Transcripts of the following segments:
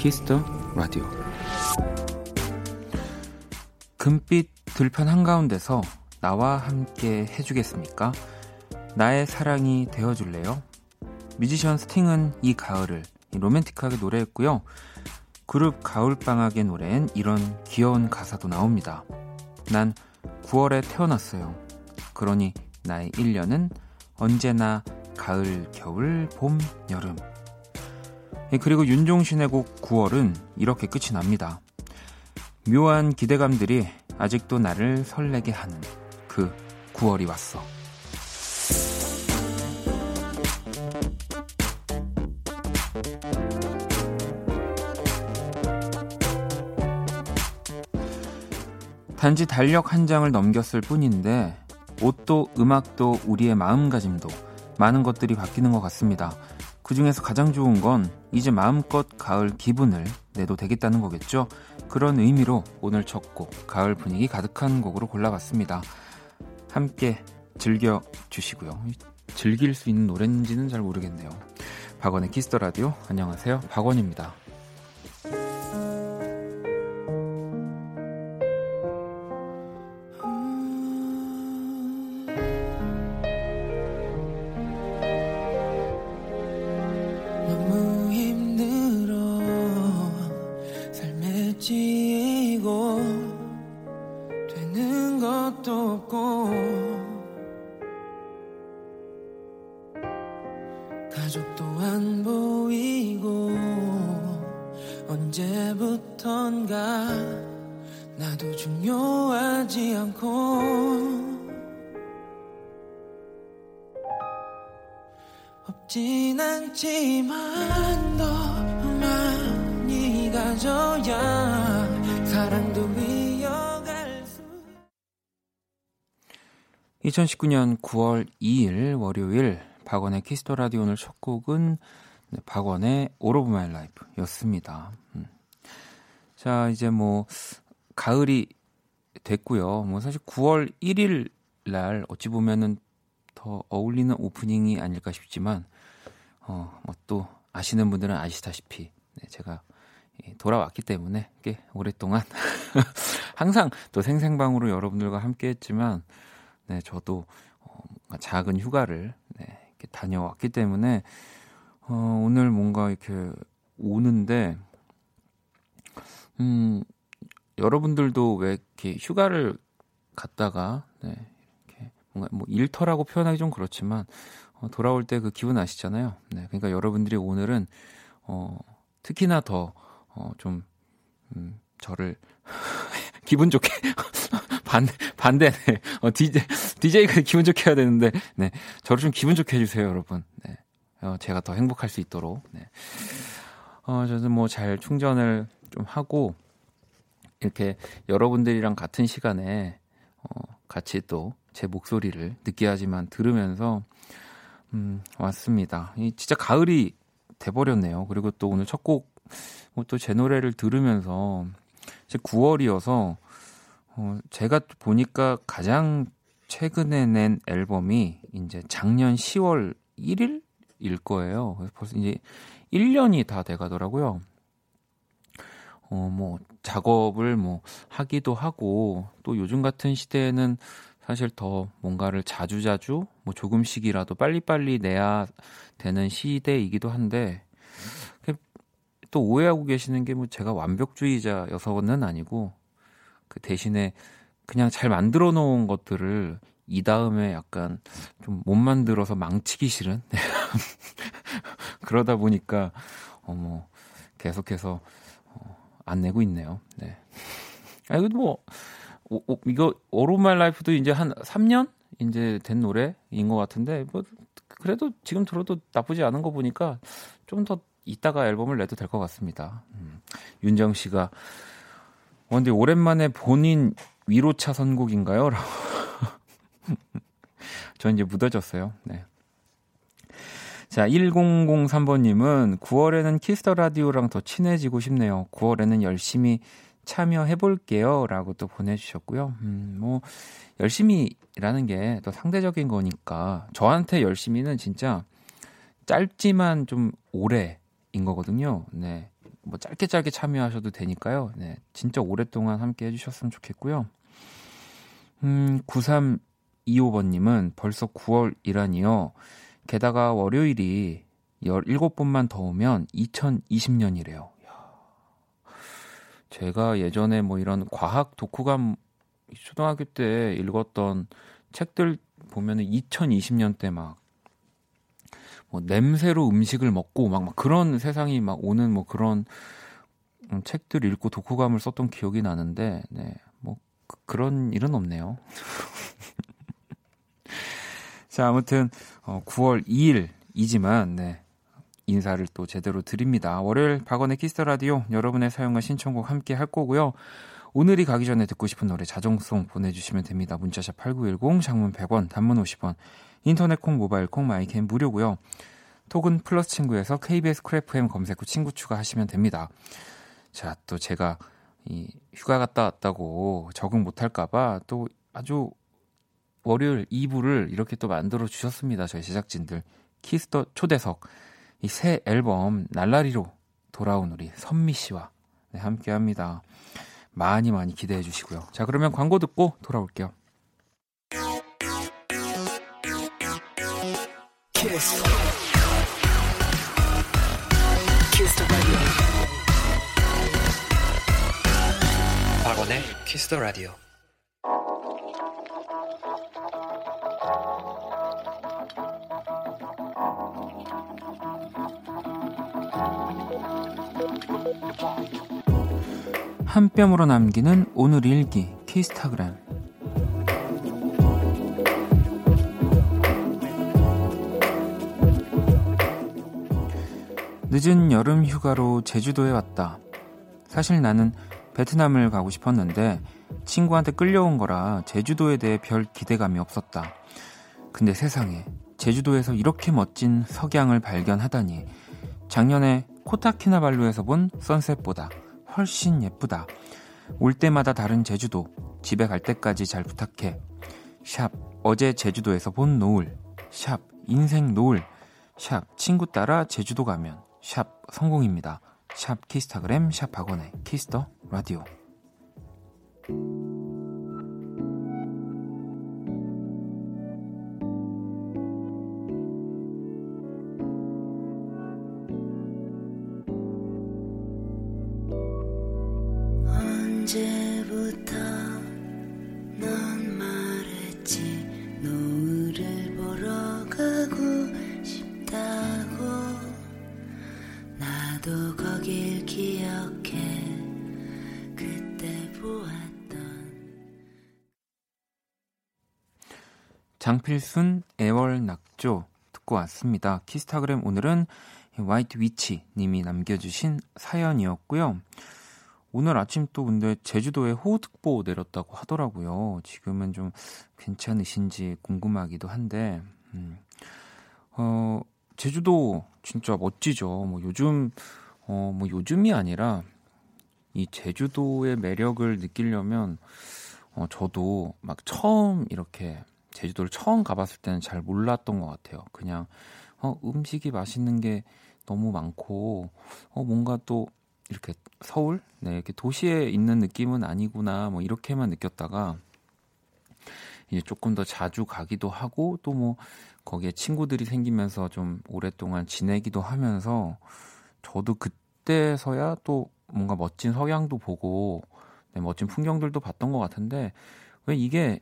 Kiss the Radio 금빛 들판 한가운데서 나와 함께 해주겠습니까? 나의 사랑이 되어줄래요? 뮤지션 스팅은 이 가을을 로맨틱하게 노래했고요. 그룹 가을방학의 노래엔 이런 귀여운 가사도 나옵니다. 난 9월에 태어났어요. 그러니 나의 1년은 언제나 가을, 겨울, 봄, 여름. 예, 그리고 윤종신의 곡 9월은 이렇게 끝이 납니다. 묘한 기대감들이 아직도 나를 설레게 하는 그 9월이 왔어. 단지 달력 한 장을 넘겼을 뿐인데 옷도 음악도 우리의 마음가짐도 많은 것들이 바뀌는 것 같습니다. 그 중에서 가장 좋은 건 이제 마음껏 가을 기분을 내도 되겠다는 거겠죠. 그런 의미로 오늘 첫 곡, 가을 분위기 가득한 곡으로 골라봤습니다. 함께 즐겨 주시고요. 즐길 수 있는 노래인지는 잘 모르겠네요. 박원의 Kiss the Radio 안녕하세요. 박원입니다. 않지만 더 많이 가져야 사랑도 이어갈 수 2019년 9월 2일 월요일 박원의 Kiss the Radio 오늘 첫 곡은 네, 박원의 All of My Life 였습니다. 음. 자, 이제 뭐, 가을이 됐고요. 뭐, 사실 9월 1일 날 어찌 보면은 더 어울리는 오프닝이 아닐까 싶지만, 어, 뭐또 아시는 분들은 아시다시피 네, 제가 돌아왔기 때문에 꽤 오랫동안 항상 또 생생방으로 여러분들과 함께했지만 네, 저도 어, 작은 휴가를 네, 이렇게 다녀왔기 때문에 어, 오늘 뭔가 이렇게 오는데 음, 여러분들도 왜 이렇게 휴가를 갔다가 네, 뭔가 뭐 일터라고 표현하기 좀 그렇지만 어, 돌아올 때 그 기분 아시잖아요. 네, 그러니까 여러분들이 오늘은 어, 특히나 더 어, 좀 음, 저를 기분 좋게 반 반대네. 어, DJ DJ가 기분 좋게 해야 되는데 네, 저를 좀 기분 좋게 해주세요, 여러분. 네, 어, 제가 더 행복할 수 있도록. 네. 어, 저는 뭐 잘 충전을 좀 하고 이렇게 여러분들이랑 같은 시간에 어, 같이 또 제 목소리를 느끼하지만 들으면서 음, 왔습니다. 이 진짜 가을이 돼버렸네요. 그리고 또 오늘 첫 곡, 뭐 또제 노래를 들으면서 이제 9월이어서 어, 제가 보니까 가장 최근에 낸 앨범이 이제 작년 10월 1일일 거예요. 그래서 벌써 이제 1년이 다 돼가더라고요. 어, 뭐, 작업을 뭐, 하기도 하고, 또 요즘 같은 시대에는 사실 더 뭔가를 자주자주 뭐 조금씩이라도 빨리빨리 내야 되는 시대이기도 한데 또 오해하고 계시는 게 뭐 제가 완벽주의자여서는 아니고 그 대신에 그냥 잘 만들어 놓은 것들을 이 다음에 약간 좀 못 만들어서 망치기 싫은 그러다 보니까 어뭐 계속해서 어, 안 내고 있네요. 네. 아 이거 뭐 오, 오, 이거 오로말 라이프도 이제 한 3년 이제 된 노래인 것 같은데 뭐 그래도 지금 들어도 나쁘지 않은 거 보니까 좀 더 이따가 앨범을 내도 될 것 같습니다. 음, 윤정 씨가 어, 근데 오랜만에 본인 위로차 선곡인가요? 라고. 저 이제 무뎌졌어요. 네. 자, 1003번님은 9월에는 Kiss the Radio랑 더 친해지고 싶네요. 9월에는 열심히 참여해 볼게요. 라고 또 보내주셨고요. 음, 뭐, 열심히라는 게 또 상대적인 거니까 저한테 열심히는 진짜 짧지만 좀 오래인 거거든요. 네. 뭐 짧게 짧게 참여하셔도 되니까요. 네. 진짜 오랫동안 함께 해주셨으면 좋겠고요. 음, 9325번님은 벌써 9월이라니요. 게다가 월요일이 17번만 더 오면 2020년이래요. 제가 예전에 뭐 이런 과학 독후감 초등학교 때 읽었던 책들 보면은 2020년 때막뭐 냄새로 음식을 먹고 막, 막 그런 세상이 막 오는 뭐 그런 음, 책들 읽고 독후감을 썼던 기억이 나는데 네. 뭐 그, 그런 일은 없네요. 자, 아무튼 어 9월 2일이지만 네. 인사를 또 제대로 드립니다. 월요일 박원의 Kiss the Radio 여러분의 사연과 신청곡 함께 할 거고요. 오늘이 가기 전에 듣고 싶은 노래 자정송 보내주시면 됩니다. 문자샵 8910, 장문 100원, 단문 50원, 인터넷 콩, 모바일 콩, my K 무료고요. 톡은 플러스 친구에서 KBS Cool FM 검색 후 친구 추가하시면 됩니다. 자, 또 제가 이 휴가 갔다 왔다고 적응 못할까봐 또 아주 월요일 2부를 이렇게 또 만들어 주셨습니다. 저희 제작진들. Kiss the 초대석. 이 새 앨범 날라리로 돌아온 우리 선미 씨와 네, 함께 합니다. 많이 많이 기대해 주시고요. 자, 그러면 광고 듣고 돌아올게요. 키스. 키스 박원의 키스 더 라디오. 한 뼘으로 남기는 오늘 일기 키스타그램 늦은 여름 휴가로 제주도에 왔다. 사실 나는 베트남을 가고 싶었는데 친구한테 끌려온 거라 제주도에 대해 별 기대감이 없었다. 근데 세상에 제주도에서 이렇게 멋진 석양을 발견하다니 작년에 코타키나발루에서 본 선셋보다 훨씬 예쁘다. 올 때마다 다른 제주도. 집에 갈 때까지 잘 부탁해. 샵 어제 제주도에서 본 노을. 샵 인생 노을. 샵 친구 따라 제주도 가면. 샵 성공입니다. 샵 키스타그램 샵 학원의 키스터 라디오. 장필순 애월낙조 듣고 왔습니다. 키스타그램 오늘은 화이트 위치 님이 남겨주신 사연이었고요. 오늘 아침 또 근데 제주도에 호우특보 내렸다고 하더라고요. 지금은 좀 괜찮으신지 궁금하기도 한데, 음, 어, 제주도 진짜 멋지죠. 뭐 요즘, 어, 뭐 요즘이 아니라 이 제주도의 매력을 느끼려면, 어, 저도 막 처음 이렇게 제주도를 처음 가봤을 때는 잘 몰랐던 것 같아요. 그냥 어, 음식이 맛있는 게 너무 많고 어, 뭔가 또 이렇게 서울 네, 이렇게 도시에 있는 느낌은 아니구나 뭐 이렇게만 느꼈다가 이제 조금 더 자주 가기도 하고 또 뭐 거기에 친구들이 생기면서 좀 오랫동안 지내기도 하면서 저도 그때서야 또 뭔가 멋진 석양도 보고 네, 멋진 풍경들도 봤던 것 같은데 왜 이게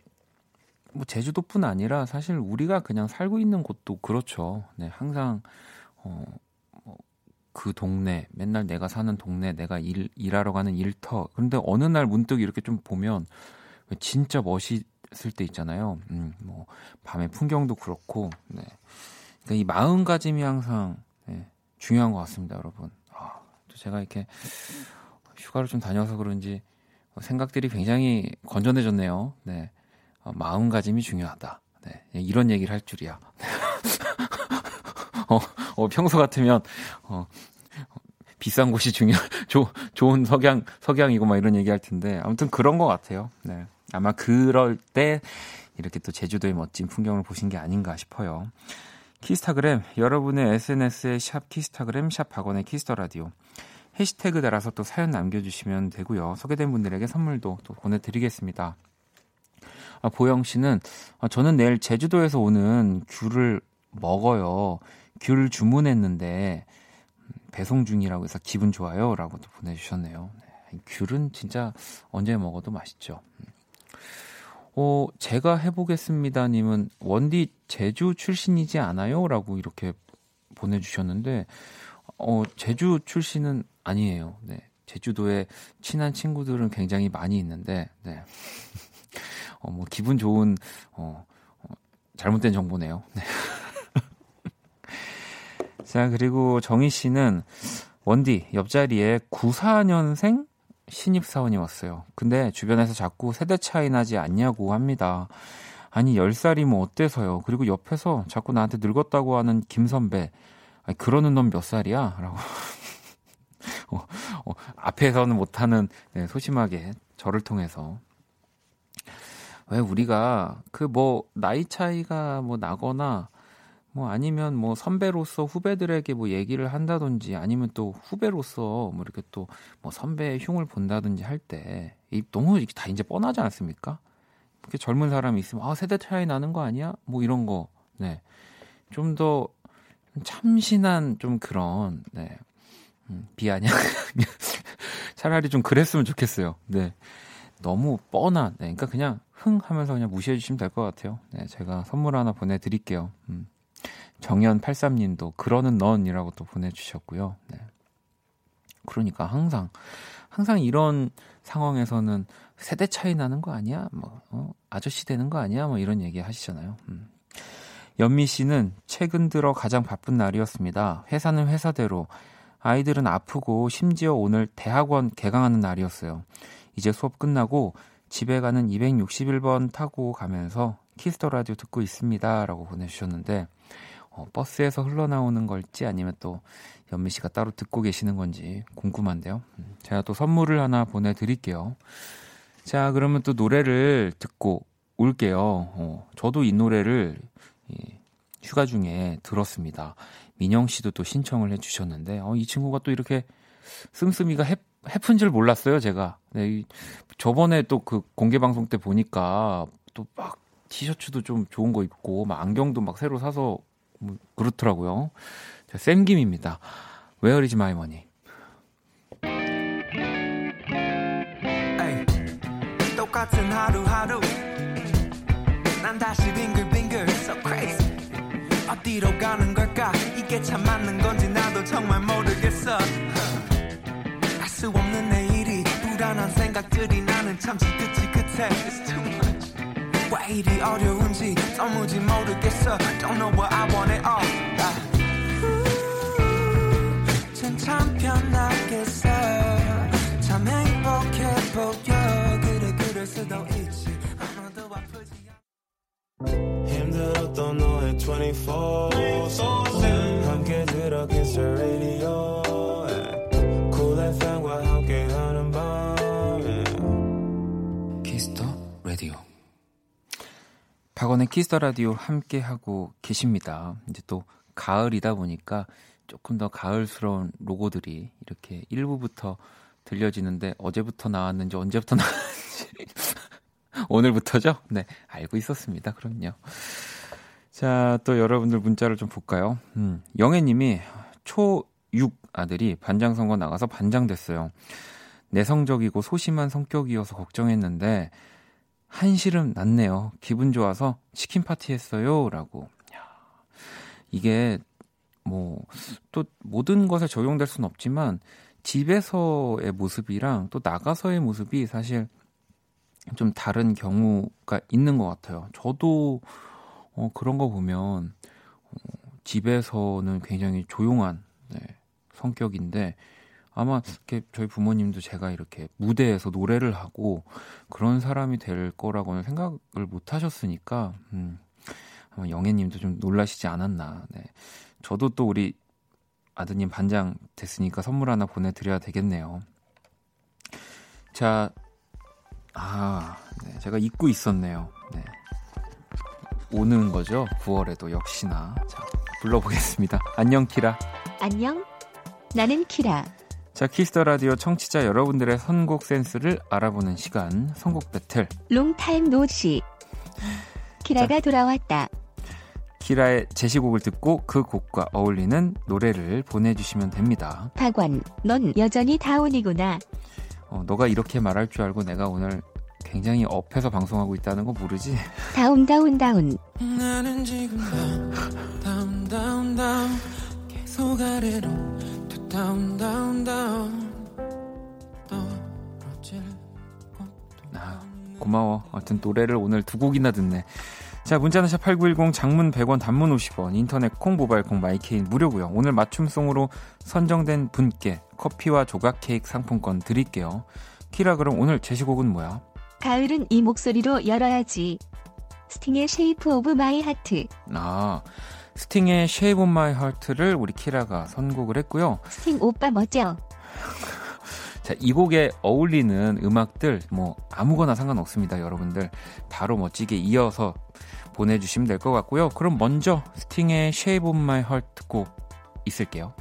뭐 제주도뿐 아니라 사실 우리가 그냥 살고 있는 곳도 그렇죠. 네, 항상 어, 뭐그 동네, 맨날 내가 사는 동네, 내가 일, 일하러 가는 일터. 그런데 어느 날 문득 이렇게 좀 보면 진짜 멋있을 때 있잖아요. 음, 뭐 밤의 풍경도 그렇고, 네. 그러니까 이 마음가짐이 항상 네, 중요한 것 같습니다, 여러분. 아, 또 제가 이렇게 휴가를 좀 다녀서 그런지 생각들이 굉장히 건전해졌네요. 네. 어, 마음가짐이 중요하다. 네, 이런 얘기를 할 줄이야. 어, 어, 평소 같으면 어, 비싼 곳이 중요 조, 좋은 석양, 석양이고 막 이런 얘기 할 텐데. 아무튼 그런 것 같아요. 네. 아마 그럴 때 이렇게 또 제주도의 멋진 풍경을 보신 게 아닌가 싶어요. 키스타그램, 여러분의 SNS에 샵 키스타그램, 샵 박원의 Kiss the Radio. 해시태그 달아서 또 사연 남겨주시면 되고요. 소개된 분들에게 선물도 또 보내드리겠습니다. 아, 보영 씨는 아, 저는 내일 제주도에서 오는 귤을 먹어요. 귤 주문했는데 배송 중이라고 해서 기분 좋아요라고 또 보내주셨네요. 네, 귤은 진짜 언제 먹어도 맛있죠. 어, 제가 해보겠습니다님은 원디 제주 출신이지 않아요?라고 이렇게 보내주셨는데 어, 제주 출신은 아니에요. 네. 제주도에 친한 친구들은 굉장히 많이 있는데, 네. 어, 뭐, 기분 좋은, 어, 어 잘못된 정보네요. 네. 자, 그리고 정희 씨는 원디 옆자리에 94년생 신입 사원이 왔어요. 근데 주변에서 자꾸 세대 차이 나지 않냐고 합니다. 아니, 10살이면 어때서요? 그리고 옆에서 자꾸 나한테 늙었다고 하는 김 선배. 아니, 그러는 넌 몇 살이야? 라고. 어, 어, 앞에서는 못하는 네, 소심하게 저를 통해서. 왜 우리가 그 뭐 나이 차이가 뭐 나거나 뭐 아니면 뭐 선배로서 후배들에게 뭐 얘기를 한다든지 아니면 또 후배로서 뭐 이렇게 또 뭐 선배의 흉을 본다든지 할때이 너무 이렇게 다 이제 뻔하지 않습니까? 이렇게 젊은 사람이 있으면 아 세대 차이 나는 거 아니야? 뭐 이런 거. 네. 좀 더 참신한 좀 그런 네. 음, 비아냥 차라리 좀 그랬으면 좋겠어요. 네. 너무 뻔한 네. 그러니까 그냥 흥 하면서 그냥 무시해 주시면 될 것 같아요. 네, 제가 선물 하나 보내 드릴게요. 음. 정연83님도 그러는 넌이라고 또 보내주셨고요. 네. 그러니까 항상 항상 이런 상황에서는 세대 차이 나는 거 아니야? 뭐 어? 아저씨 되는 거 아니야? 뭐 이런 얘기 하시잖아요. 음. 연미 씨는 최근 들어 가장 바쁜 날이었습니다. 회사는 회사대로 아이들은 아프고 심지어 오늘 대학원 개강하는 날이었어요. 이제 수업 끝나고 집에 가는 261번 타고 가면서 Kiss the Radio 듣고 있습니다라고 보내주셨는데 어, 버스에서 흘러나오는 걸지 아니면 또 연미 씨가 따로 듣고 계시는 건지 궁금한데요. 음, 제가 또 선물을 하나 보내드릴게요. 자, 그러면 또 노래를 듣고 올게요. 어, 저도 이 노래를 예, 휴가 중에 들었습니다. 민영 씨도 또 신청을 해주셨는데, 어, 이 친구가 또 이렇게 씀씀이가 해, 해픈 줄 몰랐어요, 제가. 네, 이, 저번에 또 그 공개 방송 때 보니까 또 막 티셔츠도 좀 좋은 거 입고, 막 안경도 막 새로 사서 뭐 그렇더라고요. 자, 쌤김입니다. Is my money? 똑같은 하루하루 난 다시 빙글빙글 so crazy 어디로 가는 걸까 이게 참 맞는 생각들이 나는 참 지긋지긋해. It's too much 왜 이리 어려운지 너무지 모르겠어. Don't know what I want it all. 참 편하겠어 참 행복해 보여. 그래 그럴 수도 있지. 아무도 아프지 힘들었던 너의 24 함께 들어 Kiss the radio. Cool FM과 함께 박원의 Kiss the Radio 함께 하고 계십니다 이제 또 가을이다 보니까 조금 더 가을스러운 로고들이 이렇게 1부부터 들려지는데 어제부터 나왔는지 언제부터 나왔는지 오늘부터죠? 네, 알고 있었습니다. 그럼요. 자, 또 여러분들 문자를 좀 볼까요? 음, 영애 님이 초6 아들이 반장 선거 나가서 반장 됐어요. 내성적이고 소심한 성격이어서 걱정했는데 한시름 났네요. 기분 좋아서 치킨 파티 했어요 라고. 이게 뭐 또 모든 것에 적용될 수는 없지만 집에서의 모습이랑 또 나가서의 모습이 사실 좀 다른 경우가 있는 것 같아요. 저도 어, 그런 거 보면 어, 집에서는 굉장히 조용한 네, 성격인데 아마 이렇게 저희 부모님도 제가 이렇게 무대에서 노래를 하고 그런 사람이 될 거라고는 생각을 못 하셨으니까 음, 아마 영애님도 좀 놀라시지 않았나. 네. 저도 또 우리 아드님 반장 됐으니까 선물 하나 보내드려야 되겠네요. 자, 아, 네, 제가 잊고 있었네요. 네. 오는 거죠. 9월에도 역시나. 자, 불러보겠습니다. 안녕, 키라. 안녕. 나는 키라. 자, Kiss the Radio 청취자 여러분들의 선곡 센스를 알아보는 시간, 선곡 battle. Long time no see. 키라가 자, 돌아왔다. 키라의 제시곡을 듣고 그 곡과 어울리는 노래를 보내주시면 됩니다. 박원, 넌 여전히 down이구나. 어, 너가 이렇게 말할 줄 알고 내가 오늘 굉장히 up해서 방송하고 있다는 거 모르지? down down down. 나는 지금 down down down 계속 아래로 down down down 아, 고마워. 하여튼 노래를 오늘 두 곡이나 듣네. 자, 문자는 샵8910 장문 100원 단문 50원 인터넷 콩 모바일 콩 마이케이는 무료고요. 오늘 맞춤송으로 선정된 분께 커피와 조각 케이크 상품권 드릴게요. 키라 그럼 오늘 제시곡은 뭐야? 가을은 이 목소리로 열어야지. 스팅의 Shape of My Heart. 아, 스팅의 Shape of My Heart를 우리 키라가 선곡을 했고요. 스팅 오빠 멋져. 자, 이 곡에 어울리는 음악들 뭐 아무거나 상관없습니다, 여러분들. 바로 멋지게 이어서 보내주시면 될 것 같고요. 그럼 먼저 스팅의 Shape of My Heart 듣고 있을게요.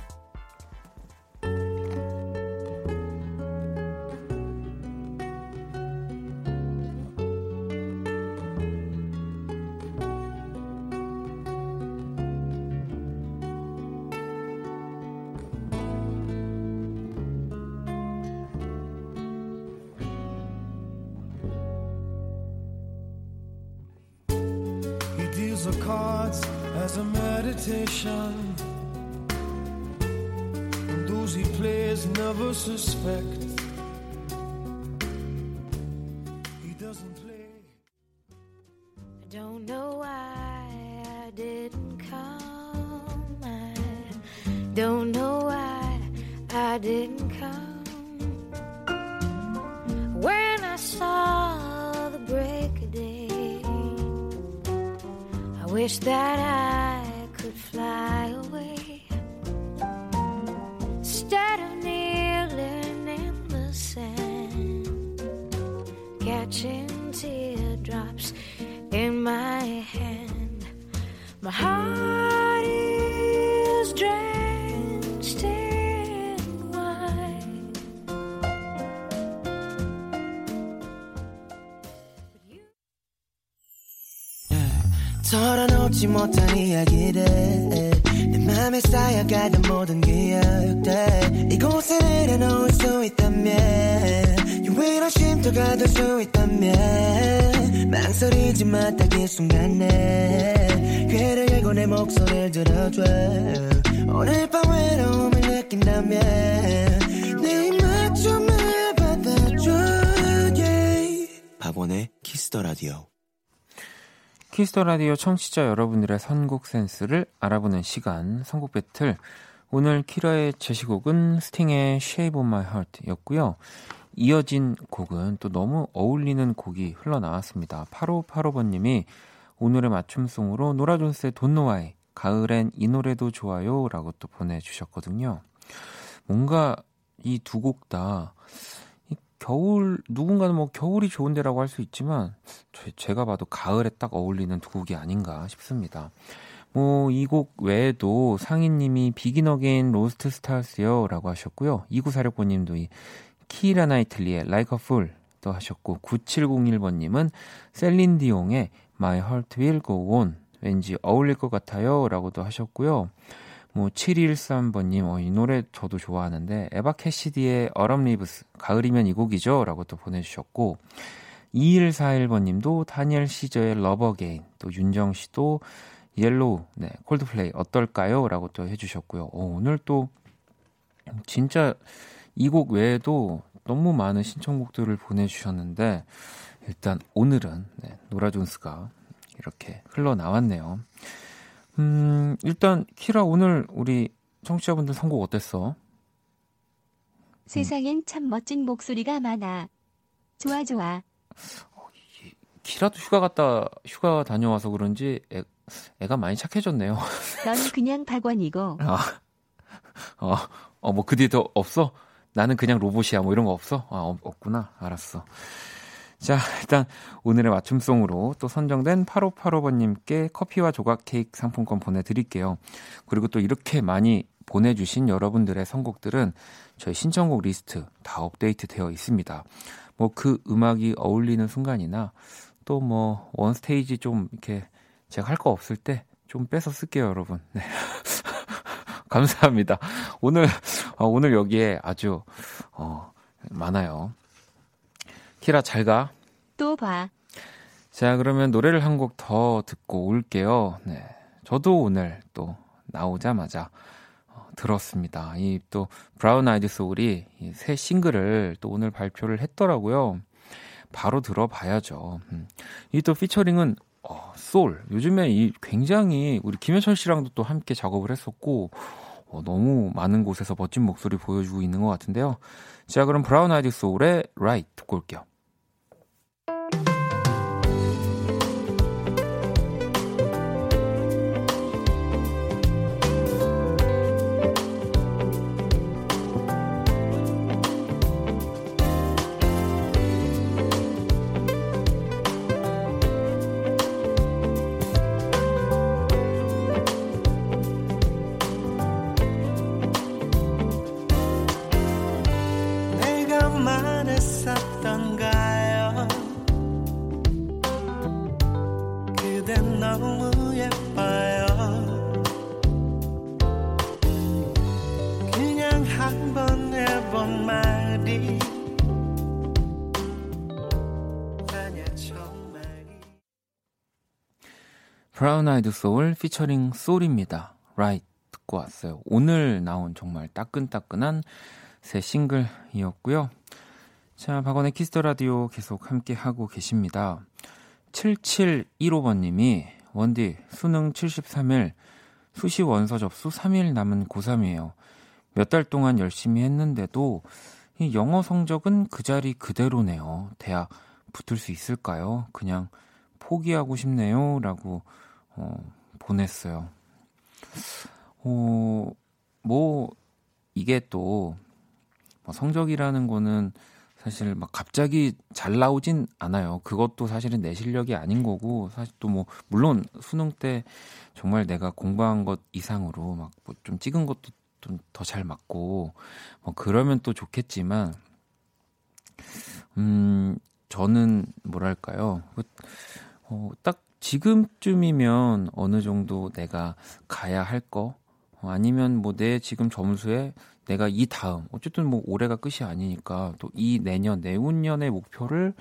털어놓지 못한 이야기들 내 맘에 쌓여가던 모든 기억들 이곳에 내려놓을 수 있다면 유일한 쉼터가 될 수 있다면 망설이지 마 딱 이 순간에 귀를 열고 내 목소리를 들어줘 오늘 밤 외로움을 느낀다면 내 입맞춤을 받아줘 yeah. 박원의 키스 더 라디오 키스 더 라디오 청취자 여러분들의 선곡 센스를 알아보는 시간 선곡 배틀 오늘 키라의 제시곡은 스팅의 Shape of My Heart였고요. 이어진 곡은 또 너무 어울리는 곡이 흘러나왔습니다. 8585번님이 오늘의 맞춤송으로 노라 존스의 Don't Know Why 가을엔 이 노래도 좋아요 라고 또 보내주셨거든요. 뭔가 이 두 곡 다 겨울 누군가는 뭐 겨울이 좋은 데라고 할 수 있지만 제, 가 봐도 가을에 딱 어울리는 두 곡이 아닌가 싶습니다. 뭐 이 곡 외에도 상인님이 Begin Again Lost Stars요라고 하셨고요. 2946번님도 이 키라 나이틀리의 Like a Fool 또 하셨고 9701번님은 셀린 디옹의 My Heart Will Go On 왠지 어울릴 것 같아요라고도 하셨고요. 뭐 7213번님 어, 이 노래 저도 좋아하는데 에바 캐시디의 Autumn Leaves 가을이면 이 곡이죠? 라고 또 보내주셨고 2141번님도 다니엘 시저의 Love Again 또 윤정 씨도 Yellow 네 콜드플레이 어떨까요? 라고 또 해주셨고요. 어, 오늘 또 진짜 이 곡 외에도 너무 많은 신청곡들을 보내주셨는데 일단 오늘은 네, 노라 존스가 이렇게 흘러 나왔네요. 음, 일단 키라 오늘 우리 청취자분들 선곡 어땠어? 세상엔 참 멋진 목소리가 많아. 좋아 좋아. 어, 키라도 휴가 갔다 휴가 다녀와서 그런지 애, 애가 많이 착해졌네요. 넌 그냥 박원이고. 아. 어, 어, 뭐, 그 뒤에 더 없어? 나는 그냥 로봇이야. 뭐 이런 거 없어? 아, 없, 없구나. 알았어. 자, 일단 오늘의 맞춤송으로 또 선정된 8585번님께 커피와 조각 케이크 상품권 보내드릴게요. 그리고 또 이렇게 많이 보내주신 여러분들의 선곡들은 저희 신청곡 리스트 다 업데이트 되어 있습니다. 뭐 그 음악이 어울리는 순간이나 또 뭐 원스테이지 좀 이렇게 제가 할 거 없을 때좀 빼서 쓸게요, 여러분. 네. 감사합니다. 오늘, 어, 오늘 여기에 아주, 어, 많아요. 키라 잘 가. 또 봐. 자, 그러면 노래를 한 곡 더 듣고 올게요. 네. 저도 오늘 또 나오자마자 어, 들었습니다. 이 또 브라운 아이드 소울이 새 싱글을 또 오늘 발표를 했더라고요. 바로 들어봐야죠. 음. 이또 피처링은 어, 쏠. 요즘에 이 굉장히 우리 김현철 씨랑도 또 함께 작업을 했었고 어, 너무 많은 곳에서 멋진 목소리 보여주고 있는 것 같은데요. 자, 그럼 브라운 아이드 소울의 Right 듣고 올게요. 아이드 소울 피처링 쏠입니다. Right 듣고 왔어요. 오늘 나온 정말 따끈따끈한 새 싱글이었고요. 자, 박원의 키스 더 라디오 계속 함께 하고 계십니다. 7715번 님이 원디 수능 73일 수시 원서 접수 3일 남은 고3이에요. 몇 달 동안 열심히 했는데도 이 영어 성적은 그 자리 그대로네요. 대학 붙을 수 있을까요? 그냥 포기하고 싶네요. 라고 어, 보냈어요. 어, 뭐, 이게 또, 뭐 성적이라는 거는 사실 막 갑자기 잘 나오진 않아요. 그것도 사실은 내 실력이 아닌 거고, 사실 또 뭐, 물론 수능 때 정말 내가 공부한 것 이상으로 막 뭐 좀 찍은 것도 좀 더 잘 맞고, 뭐 그러면 또 좋겠지만, 음, 저는 뭐랄까요. 어, 딱 지금쯤이면 어느 정도 내가 가야 할 거, 어, 아니면 뭐 내 지금 점수에 내가 이 다음, 어쨌든 뭐 올해가 끝이 아니니까 또 이 내년, 내후년의 목표를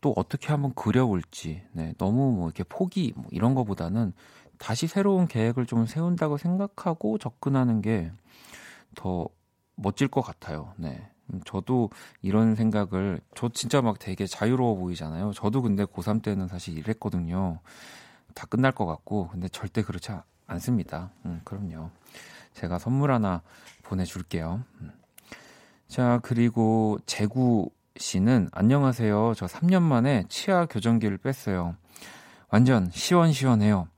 또 어떻게 한번 그려볼지, 네, 너무 뭐 이렇게 포기, 뭐 이런 거보다는 다시 새로운 계획을 좀 세운다고 생각하고 접근하는 게 더 멋질 것 같아요. 네. 음, 저도 이런 생각을 저 진짜 막 되게 자유로워 보이잖아요. 저도 근데 고3 때는 사실 이랬거든요. 다 끝날 것 같고 근데 절대 그렇지 않습니다. 음, 그럼요. 제가 선물 하나 보내줄게요. 음. 자 그리고 재구 씨는 안녕하세요. 저 3년 만에 치아 교정기를 뺐어요. 완전 시원시원해요.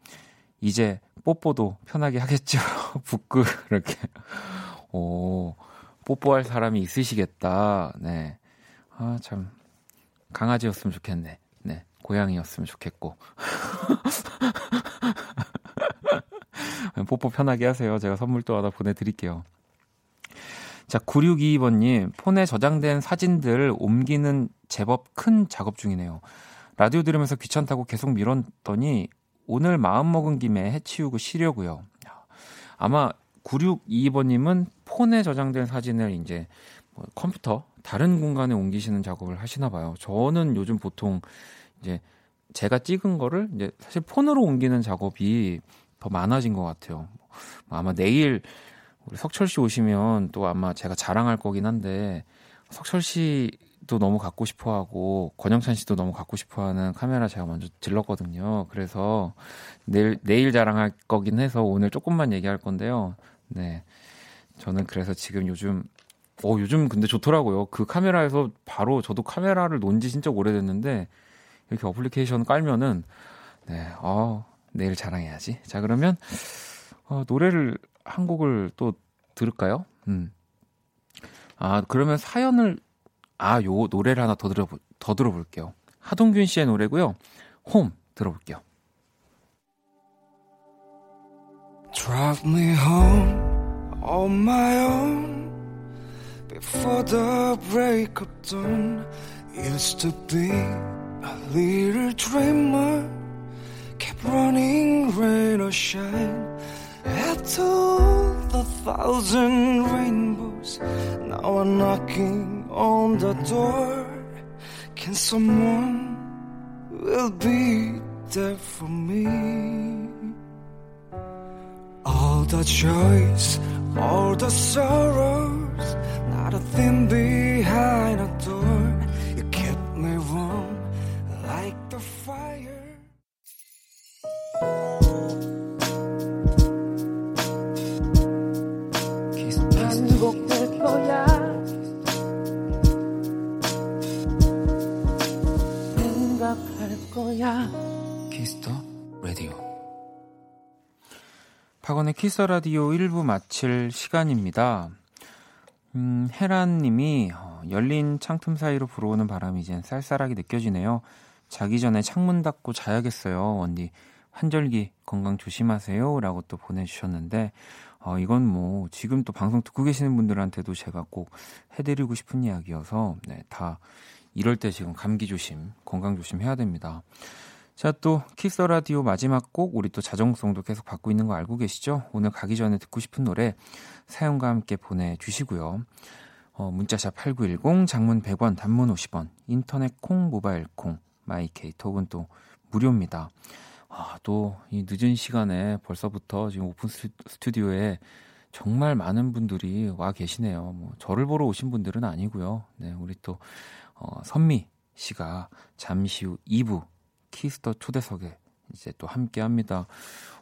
이제 뽀뽀도 편하게 하겠죠. 북극 이렇게. 오. 뽀뽀할 사람이 있으시겠다. 네. 아, 참. 강아지였으면 좋겠네. 네. 고양이였으면 좋겠고. 뽀뽀 편하게 하세요. 제가 선물 또 하나 보내드릴게요. 자, 9622번님, 폰에 저장된 사진들 옮기는 제법 큰 작업 중이네요. 라디오 들으면서 귀찮다고 계속 미뤘더니 오늘 마음 먹은 김에 해치우고 쉬려고요. 아마 9622번님은 폰에 저장된 사진을 이제 뭐 컴퓨터 다른 공간에 옮기시는 작업을 하시나 봐요. 저는 요즘 보통 이제 제가 찍은 거를 이제 사실 폰으로 옮기는 작업이 더 많아진 것 같아요. 뭐 아마 내일 우리 석철 씨 오시면 또 아마 제가 자랑할 거긴 한데 석철 씨 도 너무 갖고 싶어 하고 권영찬 씨도 너무 갖고 싶어 하는 카메라 제가 먼저 질렀거든요. 그래서 내일 내일 자랑할 거긴 해서 오늘 조금만 얘기할 건데요. 네. 저는 그래서 지금 요즘 어 요즘 근데 좋더라고요. 그 카메라에서 바로 저도 카메라를 논 지 진짜 오래됐는데 이렇게 어플리케이션 깔면은 네. 어 내일 자랑해야지. 자, 그러면 어 노래를 한 곡을 또 들을까요? 음. 아, 그러면 사연을, 아, 요 노래를 하나 더 들어, 더 들어볼게요. 하동균 씨의 노래고요. 홈 들어볼게요. Drive me home on my own before the break of dawn. Used to be a little dreamer, kept running rain or shine. After all the thousand rainbows, now I'm knocking on the door. Can someone will be there for me? All the joys, all the sorrows, not a thing behind a door. 박원의 키스 라디오 1부 마칠 시간입니다. 음, 혜란님이 어, 열린 창틈 사이로 불어오는 바람이 이젠 쌀쌀하게 느껴지네요. 자기 전에 창문 닫고 자야겠어요. 원디 환절기 건강 조심하세요 라고 또 보내주셨는데 어, 이건 뭐 지금 또 방송 듣고 계시는 분들한테도 제가 꼭 해드리고 싶은 이야기여서 네, 다 이럴 때 지금 감기 조심, 건강 조심 해야 됩니다. 자, 또 키스 라디오 마지막 곡 우리 또 자정송도 계속 받고 있는 거 알고 계시죠? 오늘 가기 전에 듣고 싶은 노래 사연과 함께 보내 주시고요. 어, 문자샵 8910, 장문 100원, 단문 50원, 인터넷 콩, 모바일 콩, 마이케이 톡은 또 무료입니다. 아, 또 이 늦은 시간에 벌써부터 지금 오픈 스튜디오에 정말 많은 분들이 와 계시네요. 뭐 저를 보러 오신 분들은 아니고요. 네, 우리 또 어, 선미 씨가 잠시 후 2부 키스 더 초대석에 이제 또 함께 합니다.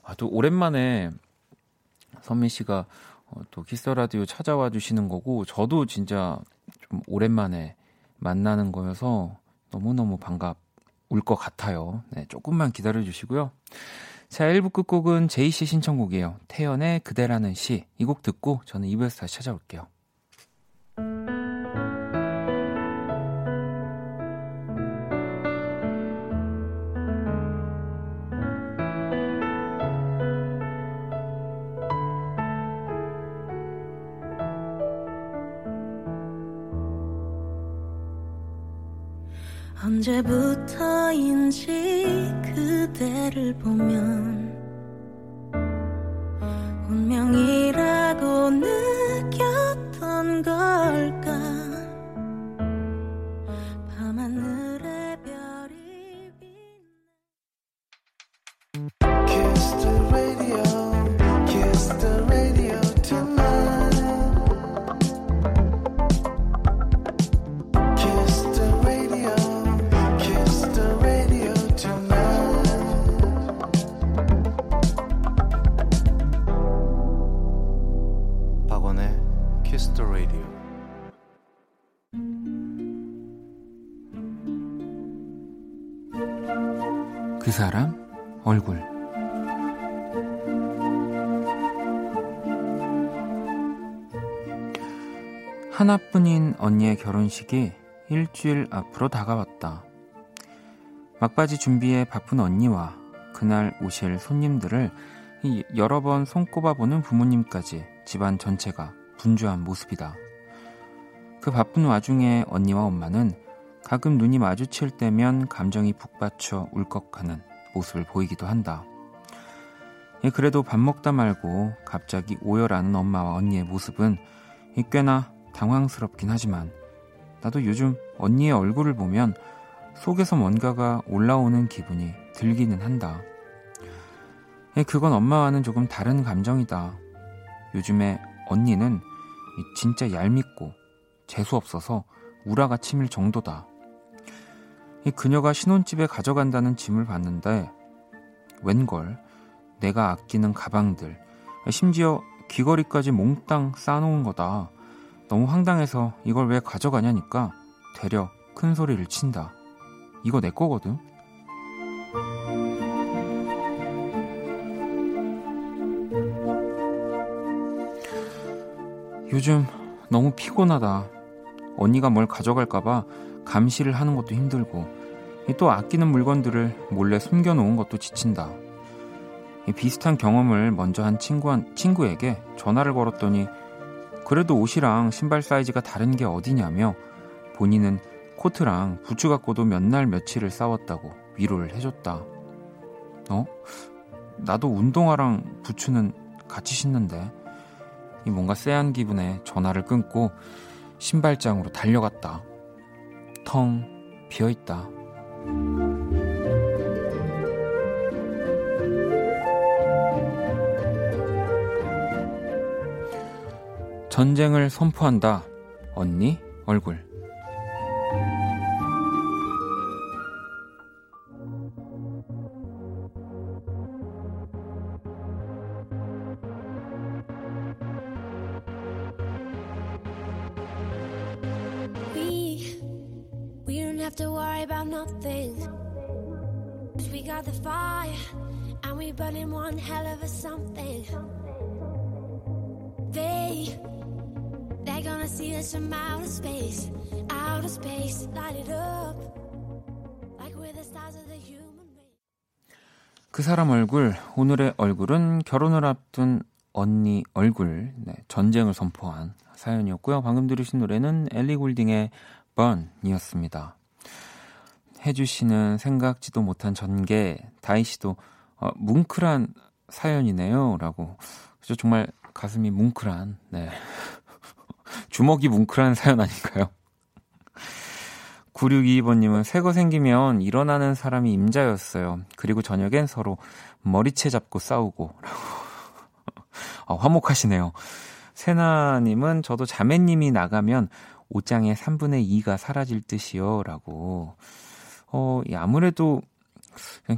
아, 또 오랜만에 선미 씨가 어, 또 키스 더 라디오 찾아와 주시는 거고 저도 진짜 좀 오랜만에 만나는 거여서 너무너무 반갑울 것 같아요. 네, 조금만 기다려 주시고요. 자, 1부 끝곡은 제이 씨 신청곡이에요. 태연의 그대라는 시. 이 곡 듣고 저는 2부에서 다시 찾아올게요. 언제부터인지 그대를 보면 언니의 결혼식이 일주일 앞으로 다가왔다. 막바지 준비에 바쁜 언니와 그날 오실 손님들을 이 여러 번 손꼽아 보는 부모님까지 집안 전체가 분주한 모습이다. 그 바쁜 와중에 언니와 엄마는 가끔 눈이 마주칠 때면 감정이 북받쳐 울컥하는 모습을 보이기도 한다. 예, 그래도 밥 먹다 말고 갑자기 오열하는 엄마와 언니의 모습은 이 꽤나 당황스럽긴 하지만 나도 요즘 언니의 얼굴을 보면 속에서 뭔가가 올라오는 기분이 들기는 한다. 예, 그건 엄마와는 조금 다른 감정이다. 요즘에 언니는 이 진짜 얄밉고 재수없어서 우라가 치밀 정도다. 이 그녀가 신혼집에 가져간다는 짐을 봤는데 웬걸 내가 아끼는 가방들 심지어 귀걸이까지 몽땅 싸놓은 거다. 너무 황당해서 이걸 왜 가져가냐니까 되려 큰 소리를 친다. 이거 내 거거든. 요즘 너무 피곤하다. 언니가 뭘 가져갈까봐 감시를 하는 것도 힘들고 또 아끼는 물건들을 몰래 숨겨놓은 것도 지친다. 비슷한 경험을 먼저 한 친구, 친구에게 전화를 걸었더니 그래도 옷이랑 신발 사이즈가 다른 게 어디냐며 본인은 코트랑 부츠 갖고도 몇 날 며칠을 싸웠다고 위로를 해줬다. 어? 나도 운동화랑 부츠는 같이 신는데 이 뭔가 쎄한 기분에 전화를 끊고 신발장으로 달려갔다. 텅 비어있다. 전쟁을 선포한다. 언니 얼굴. 그 사람 얼굴, 오늘의 얼굴은 결혼을 앞둔 언니 얼굴, 네, 전쟁을 선포한 사연이었고요. 방금 들으신 노래는 엘리 골딩의 Burn이었습니다. 해주시는 생각지도 못한 전개, 다희 씨도 어, 뭉클한 사연이네요. 라고. 그죠? 정말 가슴이 뭉클한, 네. 주먹이 뭉클한 사연 아닌가요? 9622번님은 새거 생기면 일어나는 사람이 임자였어요. 그리고 저녁엔 서로 머리채 잡고 싸우고. 아, 화목하시네요. 세나님은 저도 자매님이 나가면 옷장의 3분의 2가 사라질 듯이요. 라고. 어, 이 아무래도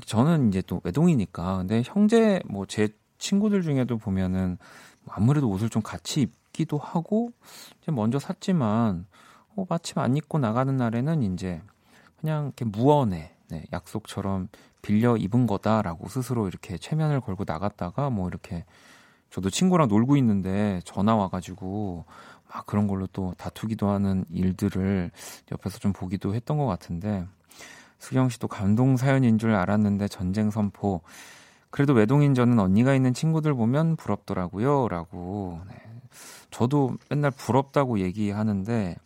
저는 이제 또 외동이니까. 근데 형제 뭐 제 친구들 중에도 보면은 아무래도 옷을 좀 같이 입 기도 하고 이제 먼저 샀지만 어, 마침 안 입고 나가는 날에는 이제 그냥 이렇게 무언의 네, 약속처럼 빌려 입은 거다라고 스스로 이렇게 최면을 걸고 나갔다가 뭐 이렇게 저도 친구랑 놀고 있는데 전화 와가지고 막 그런 걸로 또 다투기도 하는 일들을 옆에서 좀 보기도 했던 것 같은데 수경 씨도 감동 사연인 줄 알았는데 전쟁 선포 그래도 외동인 저는 언니가 있는 친구들 보면 부럽더라고요 라고 네. 저도 맨날 부럽다고 얘기하는데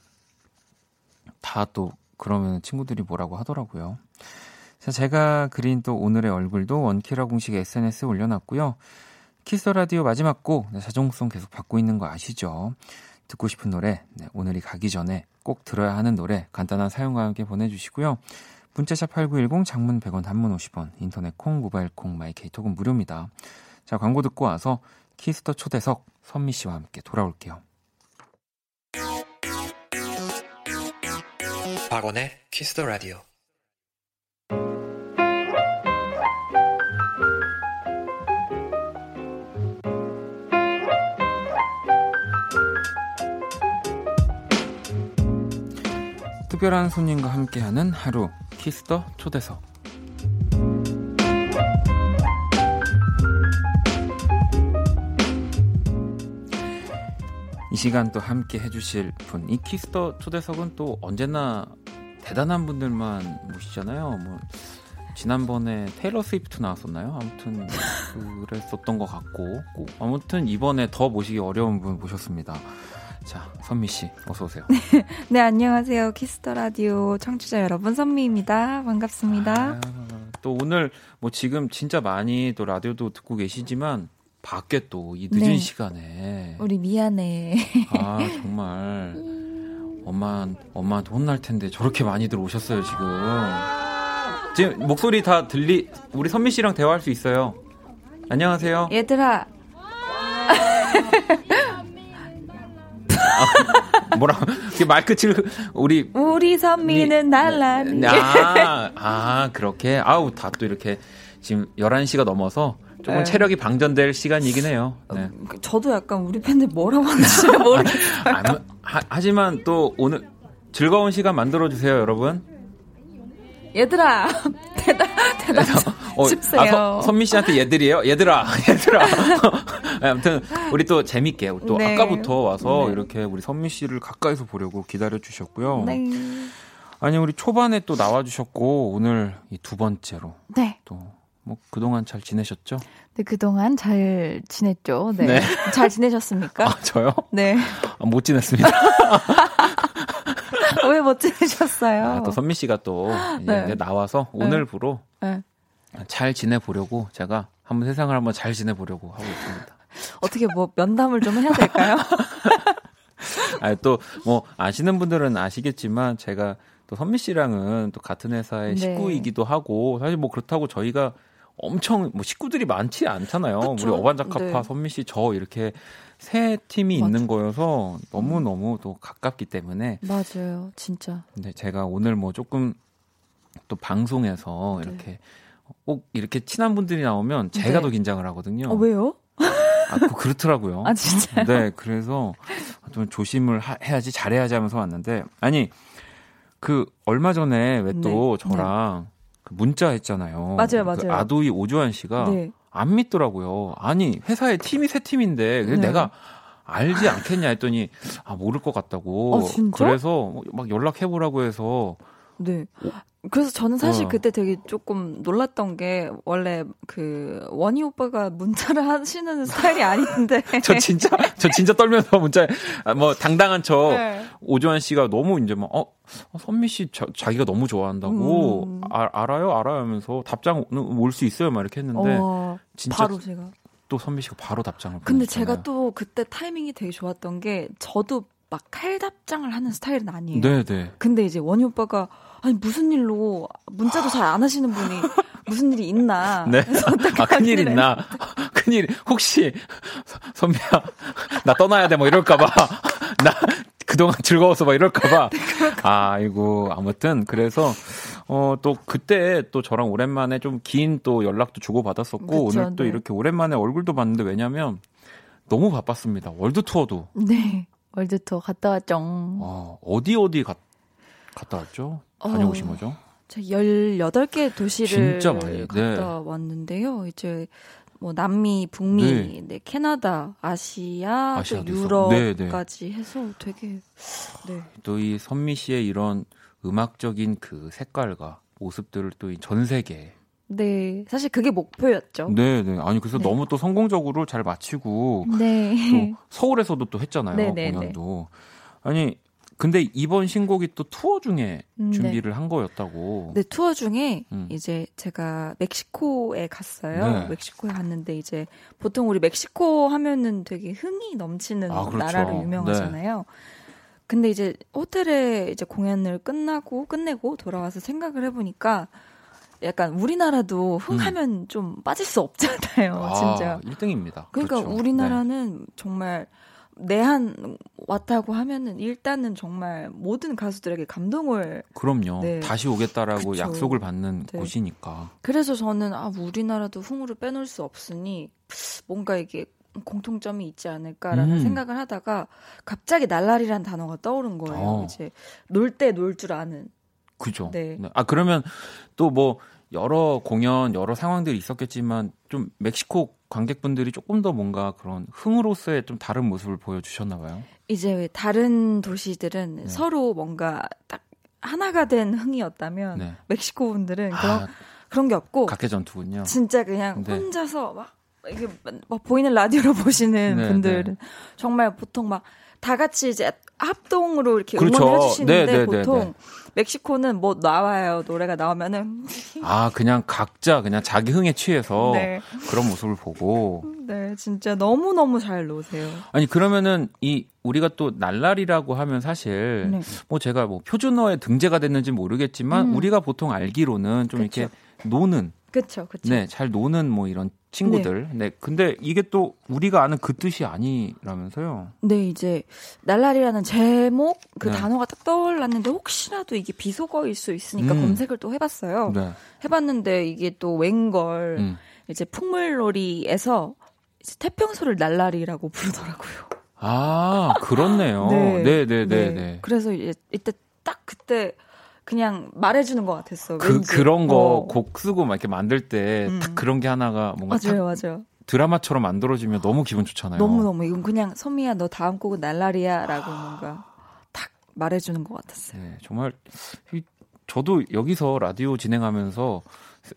다 또 그러면 친구들이 뭐라고 하더라고요 자, 제가 그린 또 오늘의 얼굴도 원키라 공식 SNS에 올려놨고요 키스 라디오 마지막 곡 네, 자정송 계속 받고 있는 거 아시죠? 듣고 싶은 노래 네, 오늘이 가기 전에 꼭 들어야 하는 노래 간단한 사연과 함께 보내주시고요. 문자샵 8910 장문 100원 단문 50원 인터넷 콩 모바일 콩 마이케이톡은 무료입니다. 자 광고 듣고 와서 키스 더 초대석 선미 씨와 함께 돌아올게요. 박원의 키스 더 라디오. 특별한 손님과 함께하는 하루 키스 더 초대석 시간 또 함께 해주실 분 이 키스 더 초대석은 또 언제나 대단한 분들만 모시잖아요 뭐 지난번에 테일러 스위프트 나왔었나요? 아무튼 그랬었던 것 같고 꼭 아무튼 이번에 더 모시기 어려운 분 모셨습니다 자 선미 씨 어서 오세요 네, 안녕하세요. 키스 더 라디오 청취자 여러분, 선미입니다. 반갑습니다. 아, 또 오늘 뭐 지금 진짜 많이 또 라디오도 듣고 계시지만 밖에 또 이 늦은 네. 시간에. 우리 미안해. 아 정말. 엄마 엄마한테 혼날 텐데 저렇게 많이들 오셨어요 지금. 지금 목소리 다 들리 우리 선미 씨랑 대화할 수 있어요. 안녕하세요. 얘들아, 뭐라 그 말끝을 우리 우리 선미는 날라리. 아, 아 그렇게? 아우 다 또 이렇게 지금 11시가 넘어서 조금 네. 체력이 방전될 시간이긴 해요. 네. 저도 약간 우리 팬들 뭐라고 하는지 잘 모르겠어요. 아, 하, 하지만 또 오늘 즐거운 시간 만들어 주세요, 여러분. 얘들아, 대답, 대답 좀 어, 해주세요. 아, 서, 선미 씨한테 얘들이에요? 얘들아, 얘들아. 아무튼 우리 또 재밌게 또 네. 아까부터 와서 네. 이렇게 우리 선미 씨를 가까이서 보려고 기다려 주셨고요. 네. 아니 우리 초반에 또 나와 주셨고 오늘 이 두 번째로 네. 또 뭐 그동안 잘 지내셨죠? 네, 그동안 잘 지냈죠. 네. 네. 잘 지내셨습니까? 아, 저요? 네. 아, 못 지냈습니다. 왜 못 지내셨어요? 아, 또 선미 씨가 또 이제 네. 나와서 오늘부로 네. 잘 지내보려고 제가 한번 세상을 한번 잘 지내보려고 하고 있습니다. 어떻게 뭐 면담을 좀 해야 될까요? 아, 또뭐 아시는 분들은 아시겠지만 제가 또 선미 씨랑은 또 같은 회사의 네. 식구이기도 하고 사실 뭐 그렇다고 저희가 엄청 뭐 식구들이 많지 않잖아요. 그쵸. 우리 어반자카파 네. 선미 씨 저 이렇게 세 팀이 맞아. 음. 있는 거여서 너무 너무 또 가깝기 때문에 맞아요. 진짜. 근데 제가 오늘 뭐 조금 또 방송에서 네. 이렇게 꼭 이렇게 친한 분들이 나오면 제가 네. 더 긴장을 하거든요. 어, 왜요? 아, 그- 그렇더라고요. 아, 진짜요? 네, 그래서 좀 조심을 하- 해야지 잘해야지 하면서 왔는데 아니 그 얼마 전에 왜또 네, 저랑 그 문자 했잖아요. 맞아요, 그 맞아요. 아도이 오주환 씨가 네. 안 믿더라고요. 아니 회사에 팀이 세 팀인데 네. 내가 알지 않겠냐 했더니 아 모를 것 같다고. 어, 진짜? 그래서 막 연락해 보라고 해서 네. 그래서 저는 사실 어. 그때 되게 조금 놀랐던 게 원래 그 원희 오빠가 문자를 하시는 스타일이 아닌데. 저 진짜 저 진짜 떨면서 문자 아, 뭐 당당한 척 네. 오주환 씨가 너무 이제 막 어, 어, 선미 씨 자, 자기가 너무 좋아한다고 음. 아, 알아요 알아요 하면서 답장 올 수 있어요 막 이렇게 했는데 어, 진짜 바로 제가. 또 선미 씨가 바로 답장을 근데. 제가 또 그때 타이밍이 되게 좋았던 게 저도 막 칼답장을 하는 스타일은 아니에요. 네네 근데 이제 원희 오빠가 아니 무슨 일로 문자도 잘 안 하시는 분이 무슨 일이 있나. 네. 아, 큰일. 있나? 큰일, 혹시, 선배야, 나 떠나야 돼, 뭐 이럴까봐. 나 그동안 즐거워서 막 이럴까봐. 네, 아이고, 아무튼, 그래서, 어, 또 그때 또 저랑 오랜만에 좀 긴 또 연락도 주고 받았었고, 그쵸, 오늘 또 네. 이렇게 오랜만에 얼굴도 봤는데 왜냐면, 너무 바빴습니다. 월드 투어도. 네. world tour 갔다 왔죠. 어, 어디 어디 갔, 갔다 왔죠? 다녀오신 어, 거죠? 제가 18개 도시를 진짜 많이, 갔다 네. 왔는데요. 이제 뭐 남미, 북미, 네. 네. 캐나다, 아시아, 또 있었고. 네, 네. 유럽까지 해서 되게 네. 또 이 선미 씨의 이런 음악적인 그 색깔과 모습들을 또 전 세계에 네. 사실 그게 목표였죠. 네, 네. 아니 그래서 네. 너무 또 성공적으로 잘 마치고 네. 또 서울에서도 또 했잖아요. 네, 네, 공연도. 아니 근데 이번 신곡이 또 투어 중에 음, 준비를 한 거였다고. 네, 투어 중에 음. 이제 제가 멕시코에 갔어요. 네. 멕시코에 갔는데 이제 보통 우리 멕시코 하면은 되게 흥이 넘치는 아, 그렇죠. 나라로 유명하잖아요. 근데 이제 호텔에 이제 공연을 끝나고 끝내고 돌아와서 생각을 해보니까 약간 우리나라도 흥하면 좀 빠질 수 없잖아요, 아, 진짜. 1등입니다. 그러니까 그렇죠. 우리나라는 정말 내한 왔다고 하면은 일단은 정말 모든 가수들에게 감동을 네. 그럼요. 네. 다시 오겠다라고 그쵸. 약속을 받는 네. 곳이니까. 그래서 저는 아 우리나라도 흥으로 빼놓을 수 없으니 뭔가 이게 공통점이 있지 않을까라는 음. 생각을 하다가 갑자기 날라리란 단어가 떠오른 거예요. 어. 이제 놀 때 놀 줄 아는. 그죠. 네. 아 그러면 또 뭐 여러 공연 여러 상황들이 있었겠지만 좀 멕시코 관객분들이 조금 더 뭔가 그런 흥으로서의 좀 다른 모습을 보여주셨나 봐요. 이제 왜 다른 도시들은 네. 서로 뭔가 딱 하나가 된 흥이었다면 네. 멕시코 분들은 그런 아, 그런 게 없고 각계 전투군요. 진짜 그냥 네. 혼자서 막 이게 막 보이는 라디오로 보시는 네, 분들은 네. 정말 보통 막 다 같이 이제 합동으로 이렇게 그렇죠. 응원을 해주시는데 네, 네, 네, 보통 네. 멕시코는 뭐 나와요 노래가 나오면은 아 그냥 각자 그냥 자기 흥에 취해서 네, 그런 모습을 보고 네 진짜 너무 너무 잘 노세요. 아니 그러면은 이 우리가 또 날라리라고 하면 사실 네. 뭐 제가 뭐 표준어에 등재가 됐는지 모르겠지만 음. 우리가 보통 알기로는 좀 그쵸. 이렇게 노는 그쵸 그쵸. 네잘 노는 뭐 이런 친구들 네. 근데 이게 또 우리가 아는 그 뜻이 아니라면서요 네, 이제 날라리라는 제목 그 네. 단어가 딱 떠올랐는데 혹시라도 이게 비속어일 수 있으니까 음. 검색을 또 해봤어요. 네 해봤는데 이게 또 웬걸 음. 이제 풍물놀이에서 이제 태평소를 날라리라고 부르더라고요. 아 그렇네요 네 네 네 네 그래서 이제 이때 딱 그때 그냥 말해주는 것 같았어. 그 왠지. 그런 거 어. 곡 쓰고 막 이렇게 만들 때딱 음. 그런 게 하나가 뭔가 딱 맞아요, 맞아요. 드라마처럼 만들어지면 너무 기분 좋잖아요. 너무 너무 이건 그냥 선미야 너 다음 곡은 날라리야라고 뭔가 탁 말해주는 것 같았어요. 네, 정말 이- 저도 여기서 라디오 진행하면서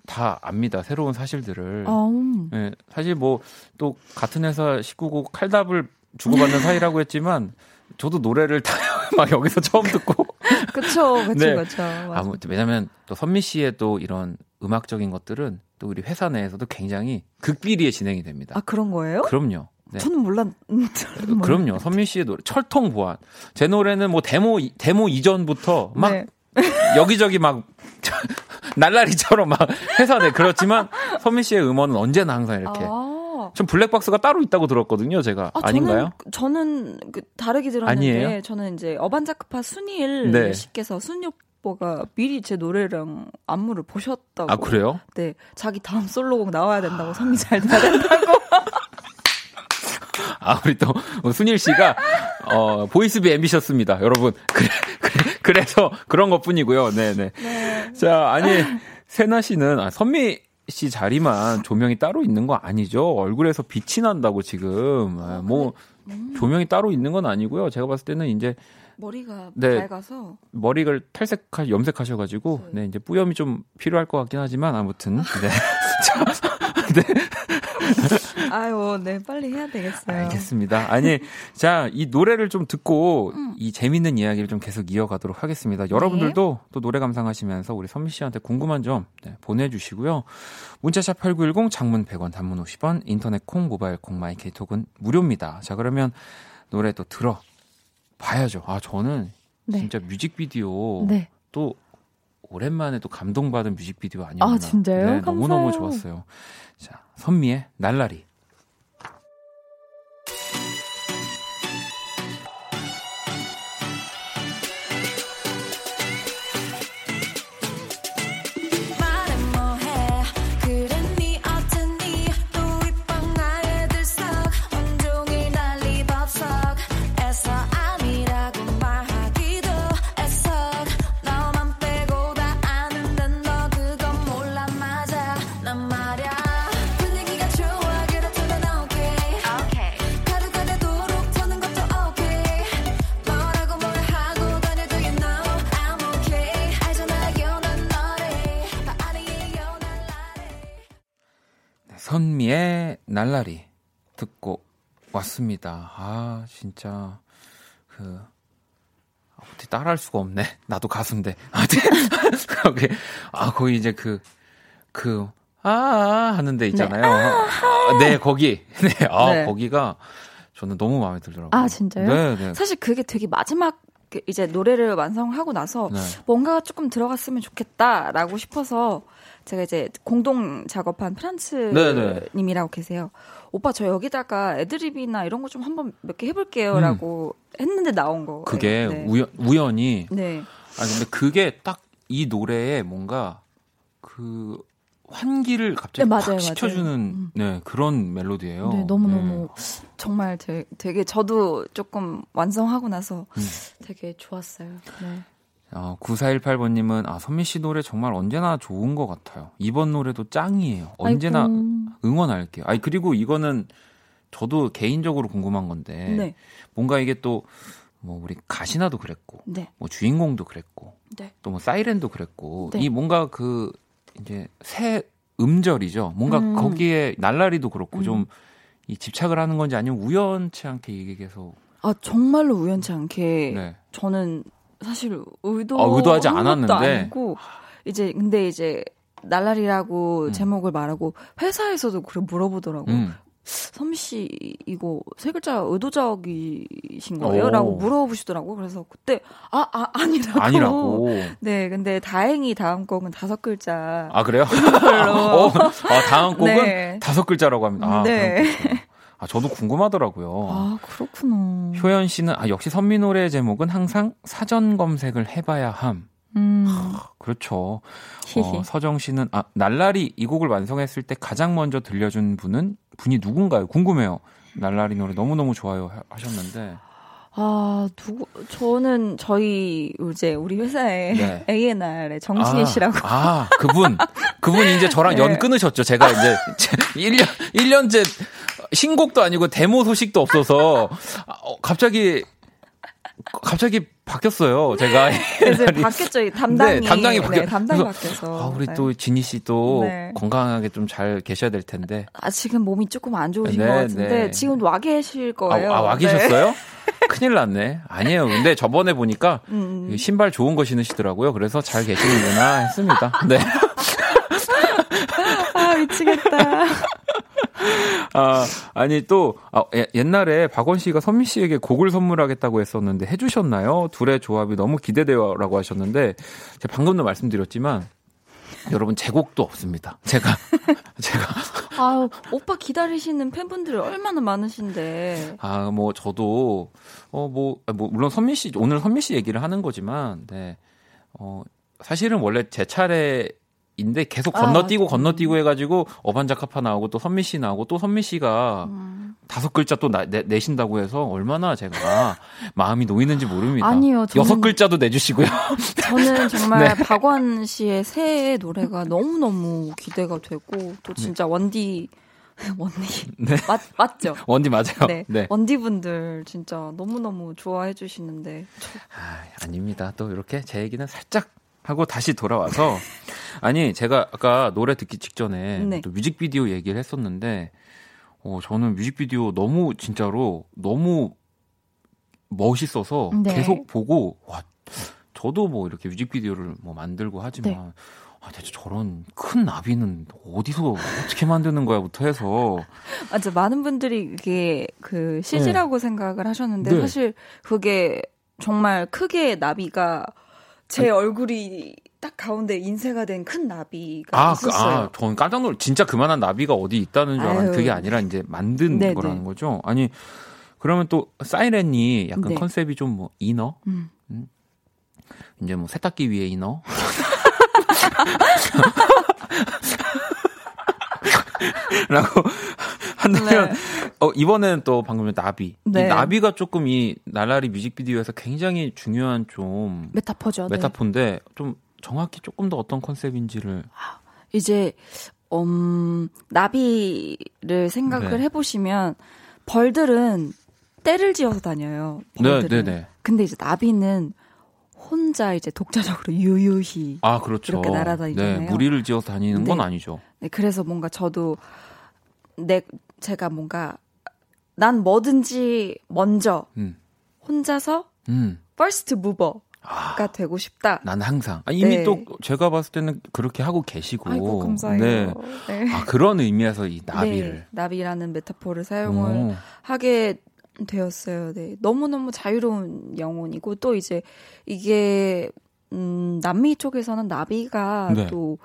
다 압니다. 새로운 사실들을. 아, 음. 네, 사실 뭐 또 같은 회사 식구고 칼답을 주고받는 사이라고 했지만 저도 노래를 다 막 여기서 처음 듣고 그쵸, 그쵸, 네. 그쵸. 아무튼 왜냐면 또 선미 씨의 또 이런 음악적인 것들은 또 우리 회사 내에서도 굉장히 극비리에 진행이 됩니다. 아, 그런 거예요? 그럼요. 네. 저는 몰랐, 저는 그럼요. 선미 씨의 노래 철통 보안. 제 노래는 뭐 데모 이- 데모 이전부터 막 네. 여기저기 막 날라리처럼 막 회사 내 그렇지만 선미 씨의 음원은 언제나 항상 이렇게 아. 전 블랙박스가 따로 있다고 들었거든요. 제가 아, 아, 닌가요 저는, 저는 그 다르게 들었는데 아니에요? 저는 이제 어반자크파 순일 네. 씨께서 오빠가 미리 제 노래랑 안무를 보셨다고. 아 그래요? 네, 자기 다음 솔로곡 나와야 된다고 선미 잘 돼야 된다고. 아 우리 또 순일 씨가 어 보이스비 앰비셨습니다, 여러분. 그래, 그래 그래서 그런 것뿐이고요. 네네. 자 아니 세나 씨는 아, 선미 씨 자리만 조명이 따로 있는 거 아니죠? 얼굴에서 빛이 난다고 지금 아, 뭐 조명이 따로 있는 건 아니고요. 제가 봤을 때는 이제 머리가 네. 밝아서 머리를 탈색하 염색하셔 가지고 네 이제 뿌염이 좀 필요할 것 같긴 하지만 아무튼 네. 자, 네. 아유, 네, 빨리 해야 되겠어요. 알겠습니다. 아니, 자, 이 노래를 좀 듣고 이 재밌는 이야기를 좀 계속 이어가도록 하겠습니다. 여러분들도 또 노래 감상하시면서 우리 선미 씨한테 궁금한 점 네, 보내주시고요. 문자 샵 8910 장문 100원 단문 50원 인터넷 콩 모바일 콩 My K톡은 무료입니다. 자, 그러면 노래 또 들어 봐야죠. 아, 저는 네. 진짜 뮤직비디오 네. 또 오랜만에 또 감동받은 뮤직비디오 아니었나. 아, 진짜요? 네, 너무너무. 좋았어요. 자, 선미의 날라리. 선미의 날라리 듣고 왔습니다. 아, 진짜, 그, 어떻게 따라할 수가 없네. 나도 가수인데. 아, 네. 거기, 아, 이제 그, 그, 아, 아 하는 데 있잖아요. 아, 네, 거기. 네, 아, 네. 거기가 저는 너무 마음에 들더라고요. 아, 진짜요? 네, 네. 사실 그게 되게 마지막 그 이제 노래를 완성하고 나서 네. 뭔가가 조금 들어갔으면 좋겠다라고 싶어서 제가 이제 공동 작업한 네, 네. 프란츠님이라고 계세요. 오빠 저 여기다가 애드립이나 이런 거 좀 한번 몇 개 해볼게요라고 했는데 나온 거. 음. 그게 네. 우연, 우연히 네. 아 근데 그게 딱 이 노래에 뭔가 그 환기를 갑자기 네, 맞아요, 확. 시켜주는 음. 네 그런 멜로디예요. 네, 너무 너무 정말 되게, 되게 저도 조금 완성하고 나서 음. 되게 좋았어요. 네. 어, 9418번님은 아 선미 씨 노래 정말 언제나 좋은 것 같아요. 이번 노래도 짱이에요. 언제나 아이고. 응원할게요. 아니 그리고 이거는 저도 개인적으로 궁금한 건데 네. 뭔가 이게 또 뭐 우리 가시나도 그랬고 네. 뭐 주인공도 그랬고 네. 또뭐 사이렌도 그랬고 네. 이 뭔가 그 이제 새 음절이죠. 뭔가 음. 거기에 날라리도 그렇고 음. 좀이 집착을 하는 건지 아니면 우연치 않게 이게 계속 아 정말로 우연치 않게 네. 저는 사실 의도 아, 의도하지 않았는데. 아니고 이제 근데 이제 날라리라고 음. 제목을 말하고 회사에서도 그래 물어보더라고. 요 음. 섬씨 이거 세 글자 의도적이신 오. 거예요?라고 물어보시더라고. 그래서 그때 아, 아 아니라고. 아니라고. 네, 근데 다행히 다음 곡은 다섯 글자. 아 그래요? 어, 아, 다음 곡은 네. 다섯 글자라고 합니다. 아, 네. 아 저도 궁금하더라고요. 아 그렇구나. 효연 씨는 아 역시 선미 노래 제목은 항상 사전 검색을 해봐야 함. 음. 그렇죠. 어, 서정 씨는 아 날라리 이 곡을 완성했을 때 가장 먼저 들려준 분은 분이 누군가요? 궁금해요. 날라리 노래 너무 너무 좋아요 하- 하셨는데 아, 누구, 저는 저희, 이제, 우리 회사에 네. A&R의 정신희 씨라고. 아, 그분. 그분 이제 저랑 네. 연 끊으셨죠. 제가 이제 1년, 1년째 신곡도 아니고 데모 소식도 없어서 아, 어, 갑자기 갑자기 바뀌었어요. 제가 이제 바뀌었죠. 이 담당이. 네, 담당이 바뀌- 네, 담당이 바뀌어서. 아, 우리 네. 또 지니 씨도 네. 건강하게 좀 잘 계셔야 될 텐데. 아, 지금 몸이 조금 안 좋으신 네, 것 같은데, 네. 지금 와 계실 아, 거예요. 아, 와 네. 계셨어요? 큰일 났네. 아니에요. 근데 저번에 보니까 음. 신발 좋은 거 신으시더라고요. 그래서 잘 계시는구나 했습니다. 네. 아, 미치겠다. 아, 아니 또 아, 예- 옛날에 박원 씨가 선미 씨에게 곡을 선물하겠다고 했었는데 해주셨나요? 둘의 조합이 너무 기대돼요라고 하셨는데 제가 방금도 말씀드렸지만 여러분 제 곡도 없습니다. 제가 제가 아, 오빠 기다리시는 팬분들이 얼마나 많으신데. 아 뭐 저도 어뭐 뭐 물론 선미 씨 오늘 선미 씨 얘기를 하는 거지만 네. 어 사실은 원래 제 차례 인데 계속 아, 건너뛰고 맞아. 건너뛰고 해가지고 어반자카파 나오고 또 선미 씨 나오고 또 선미 씨가 음. 다섯 글자 또 나- 내, 내신다고 해서 얼마나 제가 마음이 놓이는지 모릅니다. 아니요, 저는- 여섯 글자도 내주시고요. 저는 정말 네. 박원 씨의 새해 노래가 너무 너무 기대가 되고, 또 진짜 원디, 원디. 네. 맞, 맞죠? 원디 맞아요. 네. 네. 원디 분들 진짜 너무 너무 좋아해 주시는데. 저- 아, 아닙니다. 또 이렇게 제 얘기는 살짝 하고 다시 돌아와서 아니 제가 아까 노래 듣기 직전에 네. 또 뮤직비디오 얘기를 했었는데 어 저는 뮤직비디오 너무 진짜로 너무 멋있어서 네. 계속 보고 와 저도 뭐 이렇게 뮤직비디오를 뭐 만들고 하지만 네. 아 대체 저런 큰 나비는 어디서 어떻게 만드는 거야부터 해서 맞아, 많은 분들이 이게 그 CG라고 생각을 하셨는데, 네. 사실 그게 정말 크게 나비가 제 얼굴이 딱 가운데 인쇄가 된 큰 나비가 아, 그, 있었어요. 아, 저는 깜짝 놀 진짜 그만한 나비가 어디 있다는 줄 알았는데. 그게 아니라 이제 만든 네네. 거라는 거죠. 아니 그러면 또 사이렌이 약간 네. 컨셉이 좀 뭐 이너 음. 이제 뭐 세탁기 위에 이너 라고 한다면 어 이번에는 또 방금 나비 네. 이 나비가 조금 이 날라리 뮤직비디오에서 굉장히 중요한 좀 메타포죠. 네. 메타포인데 좀 정확히 조금 더 어떤 컨셉인지를 이제 음, 나비를 생각을 네. 해보시면 벌들은 때를 지어서 다녀요. 네, 벌들은. 네, 네. 근데 이제 나비는 혼자 이제 독자적으로 유유히. 아, 그렇죠. 이렇게 날아다니잖아요. 네, 무리를 지어 다니는 건 네. 아니죠. 네, 그래서 뭔가 저도 내 제가 뭔가 난 뭐든지 먼저 음. 혼자서 음. first mover가 아, 되고 싶다. 난 항상. 아, 이미 네. 또 제가 봤을 때는 그렇게 하고 계시고. 아이고 감사해요. 네. 네. 아, 그런 의미에서 이 나비를. 네, 나비라는 메타포를 사용을 오. 하게 되었어요. 네. 너무너무 자유로운 영혼이고 또 이제 이게 음 남미 쪽에서는 나비가 네. 또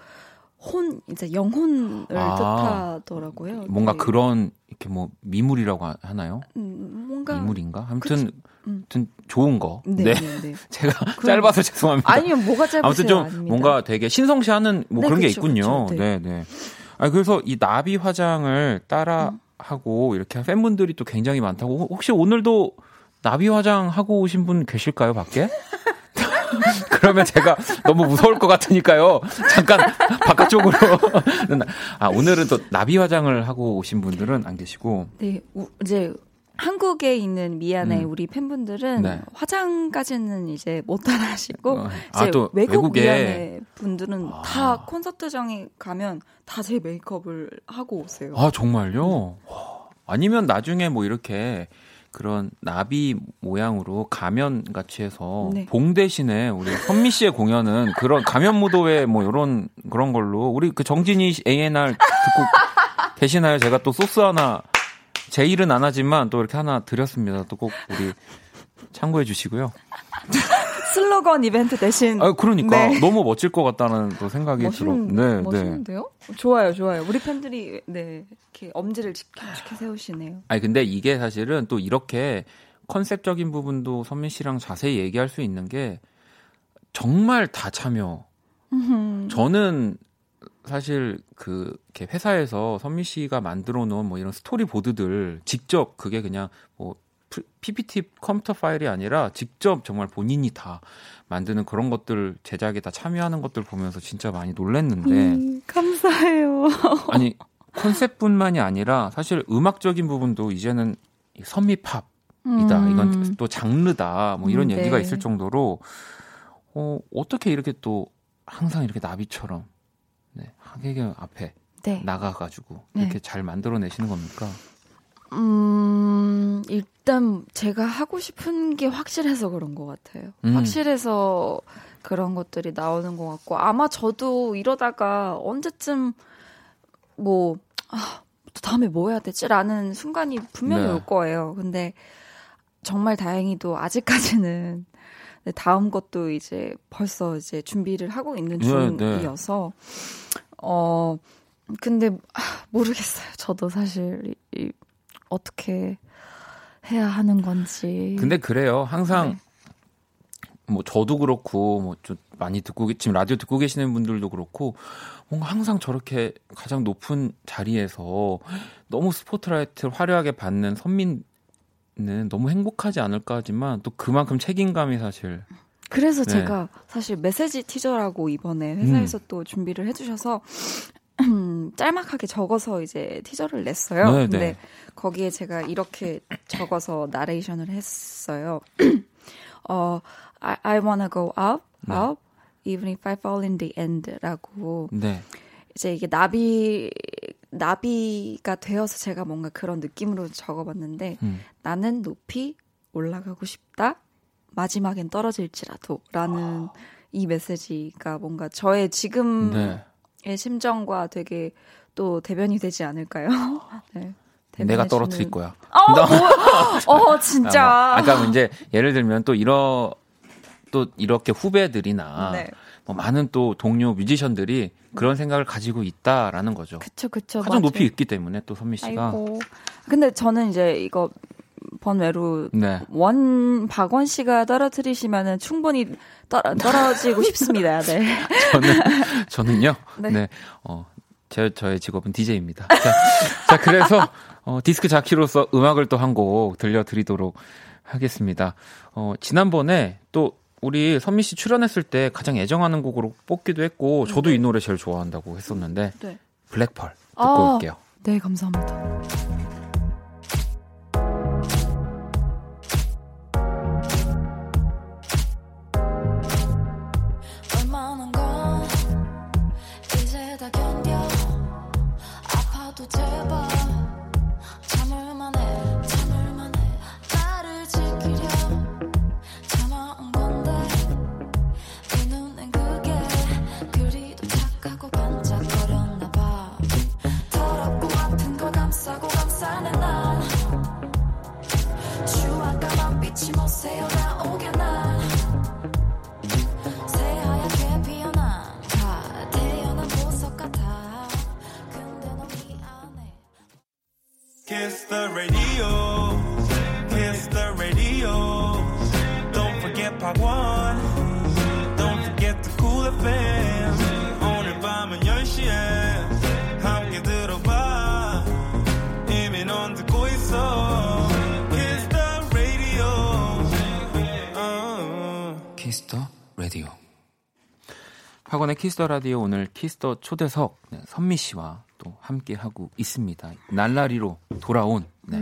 혼 이제 영혼을 아. 뜻하더라고요. 뭔가 네. 그런 이렇게 뭐 미물이라고 하- 하나요? 음, 뭔가 미물인가? 아무튼 음. 아무튼 좋은 거. 네, 네. 네, 네. 제가 그럼- 짧아서 죄송합니다. 아니요, 뭐가 짧으세요? 아무튼 좀 아닙니다. 뭔가 되게 신성시하는 뭐 네, 그런 게 그쵸, 있군요. 그쵸, 네, 네. 아 그래서 이 나비 화장을 따라 음. 하고 이렇게 팬분들이 또 굉장히 많다고 혹시 오늘도 나비 화장 하고 오신 분 계실까요, 밖에? 그러면 제가 너무 무서울 것 같으니까요. 잠깐 바깥쪽으로. 아 오늘은 또 나비 화장을 하고 오신 분들은 안 계시고. 네, 우- 이제 한국에 있는 미안해 음. 우리 팬분들은 네. 화장까지는 이제 못 따라하시고 어, 아, 또 외국 외국에. 분들은 아. 다 콘서트장에 가면 다 제 메이크업을 하고 오세요. 아 정말요? 와, 아니면 나중에 뭐 이렇게 그런 나비 모양으로 가면 같이 해서 네. 봉 대신에 우리 선미 씨의 공연은 그런 가면 무도회 뭐 이런 그런 걸로 우리 그 정진이 A&R 듣고 계시나요? 제가 또 소스 하나 제 일은 안 하지만 또 이렇게 하나 드렸습니다. 또 꼭 우리 참고해 주시고요. 슬로건 이벤트 대신 아 그러니까 네. 너무 멋질 것 같다는 또 생각이 들어. 멋있는, 네, 네. 멋있는데요? 좋아요, 좋아요. 우리 팬들이 네 이렇게 엄지를 치켜 치켜 세우시네요. 아니 근데 이게 사실은 또 이렇게 컨셉적인 부분도 선미 씨랑 자세히 얘기할 수 있는 게 정말 다 참여. 저는 사실 그 이렇게 회사에서 선미 씨가 만들어 놓은 뭐 이런 스토리 보드들 직접 그게 그냥 뭐 프- PPT 컴퓨터 파일이 아니라 직접 정말 본인이 다 만드는 그런 것들 제작에 다 참여하는 것들 보면서 진짜 많이 놀랬는데 음, 감사해요. 아니 컨셉뿐만이 아니라 사실 음악적인 부분도 이제는 이 선미팝 이다. 음. 이건 또 장르다. 뭐 이런 음, 얘기가 네. 있을 정도로 어, 어떻게 이렇게 또 항상 이렇게 나비처럼 네, 하객의 앞에 네. 나가가지고 네. 이렇게 잘 만들어내시는 겁니까? 음, 일단 제가 하고 싶은 게 확실해서 그런 것 같아요. 음. 확실해서 그런 것들이 나오는 것 같고 아마 저도 이러다가 언제쯤 뭐 아, 또 다음에 뭐 해야 되지라는 순간이 분명히 네. 올 거예요. 근데 정말 다행히도 아직까지는 네, 다음 것도 이제 벌써 이제 준비를 하고 있는 네, 네. 중이어서 어 근데 아, 모르겠어요. 저도 사실 이, 이, 어떻게 해야 하는 건지. 근데 그래요. 항상 네. 뭐 저도 그렇고 뭐 좀 많이 듣고 계- 지금 라디오 듣고 계시는 분들도 그렇고 뭔가 항상 저렇게 가장 높은 자리에서 너무 스포트라이트를 화려하게 받는 선민은 너무 행복하지 않을까 하지만 또 그만큼 책임감이 사실 그래서 네. 제가 사실 메시지 티저라고 이번에 회사에서 음. 또 준비를 해주셔서 짤막하게 적어서 이제 티저를 냈어요. 네, 근데 네. 거기에 제가 이렇게 적어서 나레이션을 했어요. 어, I, I wanna go up, 네. up, even if I fall in the end라고 네. 이제 이게 나비 나비가 되어서 제가 뭔가 그런 느낌으로 적어봤는데 음. 나는 높이 올라가고 싶다. 마지막엔 떨어질지라도라는 이 메시지가 뭔가 저의 지금의 네. 심정과 되게 또 대변이 되지 않을까요? 네. 내가 떨어뜨릴 거야. 어, 뭐, 어 진짜. 아마, 아까 이제 예를 들면 또 이러 또 이렇게 후배들이나 네. 뭐 많은 또 동료 뮤지션들이 그런 생각을 가지고 있다라는 거죠. 그쵸 그쵸. 가장 맞아요. 높이 있기 때문에 또 선미 씨가 아이고. 근데 저는 이제 이거 번외로 네. 원 박원 씨가 떨어뜨리시면은 충분히 떨어, 떨어지고 싶습니다. 네. 저는 저는요. 네. 네. 어, 제 저의 직업은 DJ입니다. 자, 자 그래서 어, 디스크 자키로서 음악을 또 한 곡 들려드리도록 하겠습니다. 어, 지난번에 또 우리 선미 씨 출연했을 때 가장 애정하는 곡으로 뽑기도 했고 저도 이 노래 제일 좋아한다고 했었는데 네. 블랙펄 듣고 아. 올게요. 네, 감사합니다. Forget Part 1. Don't forget the cool FM. 오늘 밤은 10시에 함께 들어봐. 이미 넌 듣고 있어. Kiss the radio. 어. Kiss the radio. 박원의 Kiss the radio 오늘 Kiss the 초대석 네, 선미 씨와 또 함께 하고 있습니다. 날라리로 돌아온. 네.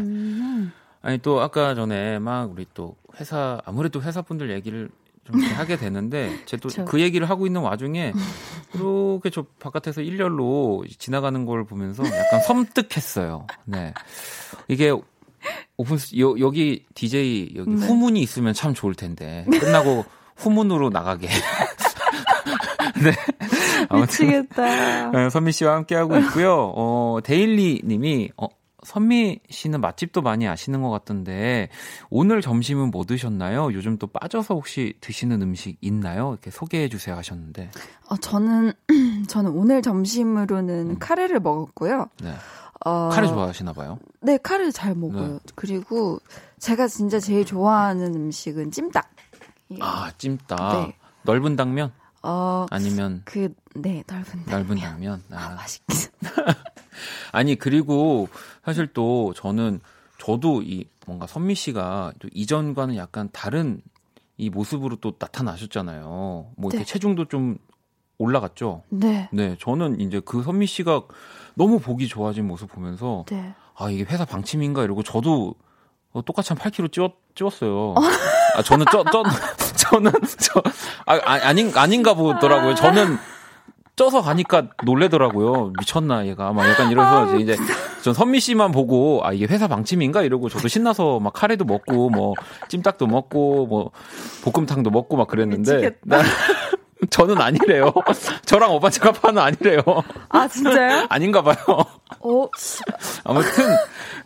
아니 또 아까 전에 막 우리 또 회사 아무래도 회사 분들 얘기를 좀 하게 되는데 제 또. 그 얘기를 하고 있는 와중에 이렇게 저 바깥에서 일렬로 지나가는 걸 보면서 약간 섬뜩했어요. 네. 이게 오픈 여, 여기 DJ 여기 네. 후문이 있으면 참 좋을 텐데 끝나고 후문으로 나가게. 네. 아무튼 미치겠다. 네, 선미 씨와 함께 하고 있고요. 어, 데일리 님이 어, 선미 씨는 맛집도 많이 아시는 것 같던데 오늘 점심은 뭐 드셨나요? 요즘 또 빠져서 혹시 드시는 음식 있나요? 이렇게 소개해 주세요 하셨는데. 어, 저는 저는 오늘 점심으로는 카레를 먹었고요. 네. 어, 카레 좋아하시나 봐요. 네, 카레 잘 먹어요. 네. 그리고 제가 진짜 제일 좋아하는 음식은 찜닭. 아, 찜닭. 네. 넓은 당면 어, 아니면 그, 네, 넓은 넓은 당면. 당면. 아, 아, 맛있겠어. 아니 그리고 사실 또 저는 저도 이 뭔가 선미 씨가 또 이전과는 약간 다른 이 모습으로 또 나타나셨잖아요. 뭐 이렇게 네. 체중도 좀 올라갔죠. 네. 네, 저는 이제 그 선미 씨가 너무 보기 좋아진 모습 보면서 네. 아 이게 회사 방침인가 이러고 저도 어, 똑같이 한 8kg 찌웠, 찌웠어요. 아 저는 쪄, 쪄, 저는 저 아, 아 아닌 아닌가 보더라고요. 저는 쪄서 가니까 놀래더라고요. 미쳤나 얘가 막 약간 이래서 이제 전 선미 씨만 보고 아 이게 회사 방침인가 이러고 저도 신나서 막 카레도 먹고 뭐 찜닭도 먹고 뭐 볶음탕도 먹고 막 그랬는데. 나- 저는 아니래요. 저랑 오빠 제가 파는 아니래요. 아 진짜요? 아닌가 봐요. 어, 아무튼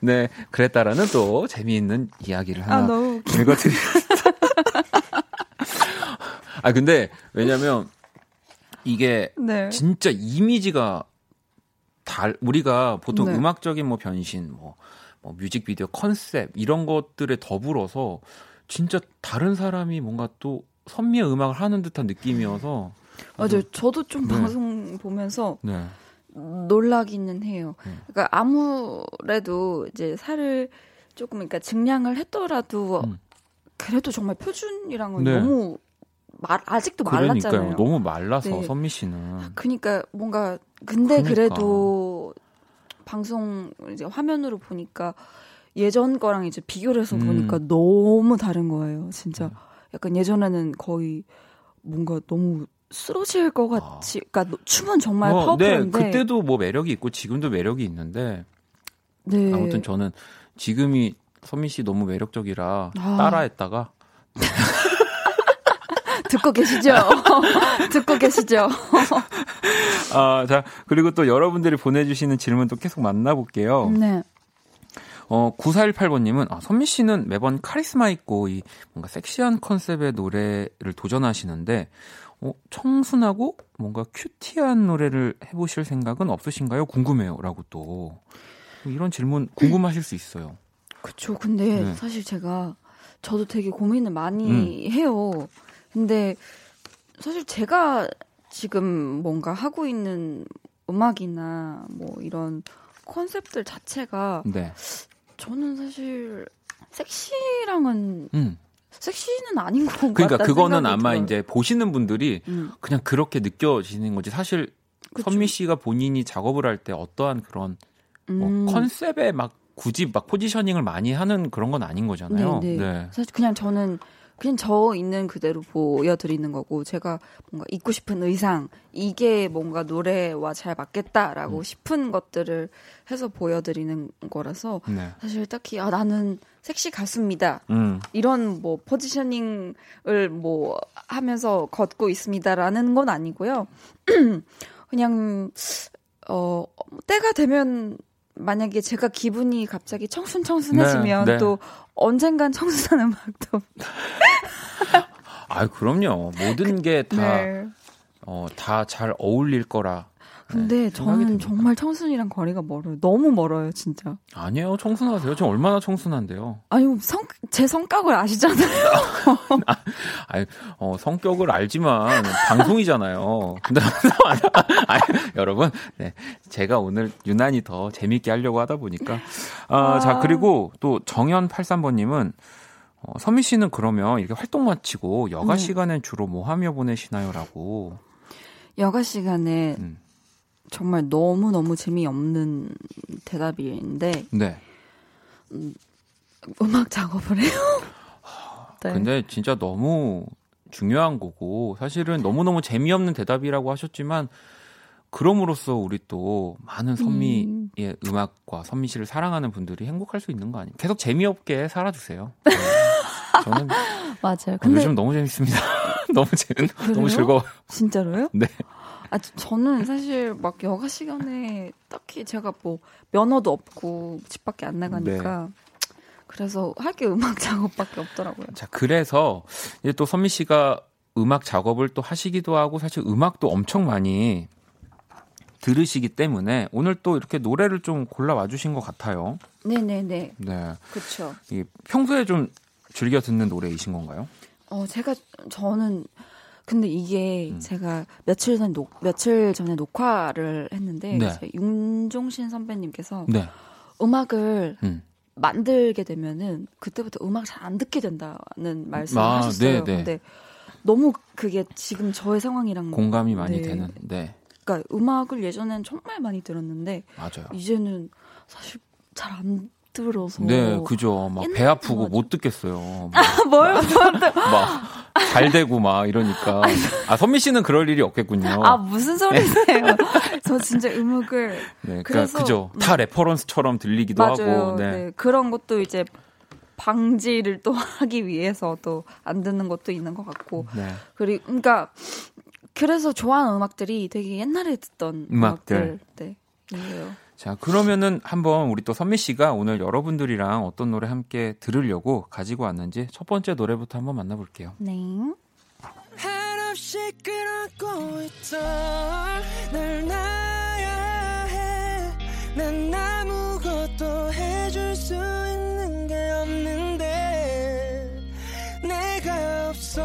네 그랬다라는 또 재미있는 이야기를 아 하나 웃겨. 읽어드리겠습니다. 아 근데 왜냐면 이게 네. 진짜 이미지가 달 우리가 보통 네. 음악적인 뭐 변신 뭐, 뭐 뮤직비디오 컨셉 이런 것들에 더불어서 진짜 다른 사람이 뭔가 또 선미의 음악을 하는 듯한 느낌이어서 맞아요. 저도 좀 네. 방송 보면서 네. 놀라기는 해요. 음. 그러니까 아무래도 이제 살을 조금 그러니까 증량을 했더라도 음. 그래도 정말 표준이랑은 네. 너무 말 아직도 말랐잖아요. 그러니까요. 너무 말라서 네. 선미 씨는 그러니까 뭔가 근데 그러니까. 그래도 방송 이제 화면으로 보니까 예전 거랑 이제 비교를 해서 음. 보니까 너무 다른 거예요. 진짜 약간 예전에는 거의 뭔가 너무 쓰러질 것 같이 그러니까 춤은 정말 뭐, 네, powerful한데 그때도 뭐 매력이 있고 지금도 매력이 있는데 네. 아무튼 저는 지금이 선미 씨 너무 매력적이라 아. 따라했다가 듣고 계시죠? 듣고 계시죠? 아, 자, 그리고 또 여러분들이 보내주시는 질문도 계속 만나볼게요. 네. 어, 9418번님은, 아, 선미 씨는 매번 카리스마 있고, 이 뭔가 섹시한 컨셉의 노래를 도전하시는데, 어, 청순하고 뭔가 큐티한 노래를 해보실 생각은 없으신가요? 궁금해요. 라고 또. 이런 질문 궁금하실 수 있어요. 그쵸. 근데 네. 사실 제가 저도 되게 고민을 많이 해요. 근데 사실 제가 지금 뭔가 하고 있는 음악이나 뭐 이런 컨셉들 자체가 네. 저는 사실 섹시랑은 음. 섹시는 아닌 것 같다. 그러니까 그거는 아마 들어요. 이제 보시는 분들이 음, 그냥 그렇게 느껴지는 거지. 사실 그쵸. 선미 씨가 본인이 작업을 할 때 어떠한 그런 뭐 음, 컨셉에 막 굳이 막 포지셔닝을 많이 하는 그런 건 아닌 거잖아요. 네, 네. 사실 그냥 저는 그냥 저 있는 그대로 보여드리는 거고 제가 뭔가 입고 싶은 의상 이게 뭔가 노래와 잘 맞겠다라고 음. 싶은 것들을 해서 보여드리는 거라서 네. 사실 딱히 아 나는 섹시 가수입니다 음. 이런 뭐 포지셔닝을 뭐 하면서 걷고 있습니다라는 건 아니고요 그냥 어 때가 되면 만약에 제가 기분이 갑자기 청순청순해지면 네, 네. 또 언젠간 청순한 음악도 아, 그럼요. 모든 게다 네. 어, 다 잘 어울릴 거라. 근데 네, 저는. 정말 청순이랑 거리가 멀어요. 너무 멀어요, 진짜. 아니에요. 청순하세요. 지금 얼마나 청순한데요. 아니, 성, 제 성격을 아시잖아요. 아니, 어, 성격을 알지만 방송이잖아요. 근데 아니, 여러분, 네, 제가 오늘 유난히 더 재밌게 하려고 하다 보니까. 아, 자, 그리고 또 정현 83번님은 어, 선미 씨는 그러면 이렇게 활동 마치고 여가 네. 시간엔 주로 뭐 하며 보내시나요?라고. 여가 시간에 음. 정말 너무 너무 재미없는 대답인데, 네. 음악 작업을 해요. 네. 근데 진짜 너무 중요한 거고 사실은 너무 너무 재미없는 대답이라고 하셨지만 그럼으로써 우리 또 많은 선미의 음. 악과 선미 씨를 사랑하는 분들이 행복할 수 있는 거 아니에요? 계속 재미없게 살아주세요. 네. 저는 맞아요. 어, 근데 요즘 너무 재밌습니다. 너무 재 너무? 즐거워요. 진짜로요? 네. 아, 저- 저는 사실 막 여가 시간에 딱히 제가 뭐 면허도 없고 집 밖에 안 나가니까 네. 그래서 할 게 음악 작업밖에 없더라고요. 자 그래서 이제 또 선미 씨가 음악 작업을 또 하시기도 하고 사실 음악도 엄청 많이 들으시기 때문에 오늘 또 이렇게 노래를 좀 골라와 주신 것 같아요. 네네네. 네. 이 평소에 좀 즐겨 듣는 노래이신 건가요? 어, 제가, 저는, 근데 이게 음. 제가 며칠 전 녹, 며칠 전에 녹화를 했는데, 네. 제 윤종신 선배님께서 네. 음악을 음. 만들게 되면은 그때부터 음악 잘 안 듣게 된다는 말씀을 아, 하셨어요. 네, 네. 근데 너무 그게 지금 저의 상황이랑 공감이 많이 네. 되는. 네, 그러니까 음악을 예전엔 정말 많이 들었는데 맞아요. 이제는 사실 잘 안 들어서 네, 그죠. 막 배 아프고. 못 듣겠어요. 뭘 막 잘 되고 막 이러니까. 아 선미 씨는 그럴 일이 없겠군요. 아 무슨 소리세요? 저 진짜 음악을 네, 그러니까 그래서- 그죠. 음. 다 reference처럼 들리기도 맞아요. 하고. 네. 네. 그런 것도 이제 방지를 또 하기 위해서 또 안 듣는 것도 있는 것 같고 네. 그리고 그러니까 그래서 좋아하는 음악들이 되게 옛날에 듣던 음악들. 음악들 네. 이에요. 자, 그러면은 한번 우리 또 선미 씨가 오늘 여러분들이랑 어떤 노래 함께 들으려고 가지고 왔는지 첫 번째 노래부터 한번 만나볼게요. 네. 한없이 있던 널 놔야 해 난 아무것도 해줄 수 있는 게 없는데 내가 없어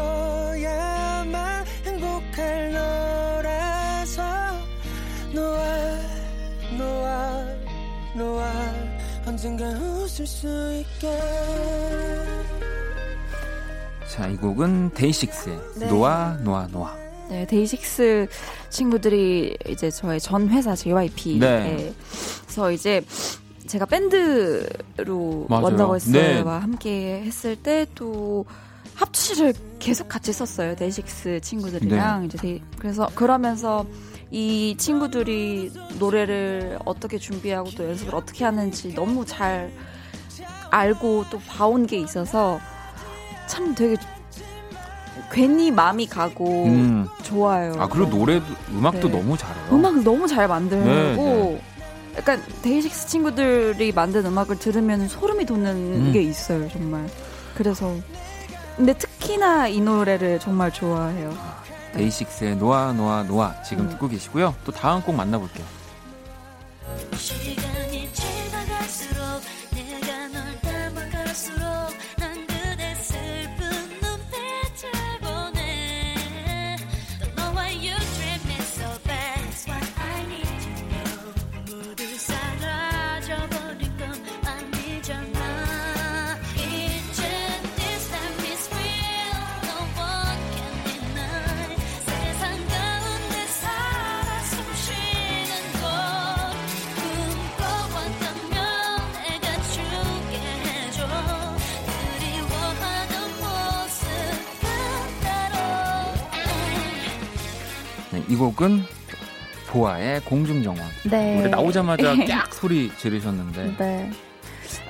언젠가 웃을 수 있게 자, 이 곡은 데이식스의 네. 놓아 놓아 놓아. 네, 데이식스 친구들이 이제 저의 전 회사 JYP에서 네. 이제 제가 밴드로 맞아요. 원더걸스와 네. 함께 했을 때 또 합주실을 계속 같이 썼어요. 데이식스 친구들이랑 네. 이제 데이- 그래서 그러면서 이 친구들이 노래를 어떻게 준비하고 또 연습을 어떻게 하는지 너무 잘 알고 또 봐온 게 있어서 참 되게 괜히 마음이 가고 음. 좋아요. 아, 그리고 노래도 음악도 네. 너무 잘해요. 음악을 너무 잘 만들고 네, 네. 약간 데이식스 친구들이 만든 음악을 들으면 소름이 돋는 음. 게 있어요 정말 그래서 근데 특히나 이 노래를 정말 좋아해요 데이식스의 노아 노아 노아 지금 음. 듣고 계시고요. 또 다음 곡 만나볼게요. 이 곡은 보아의 공중정원. 네 노래 나오자마자 깍 소리 지르셨는데. 네.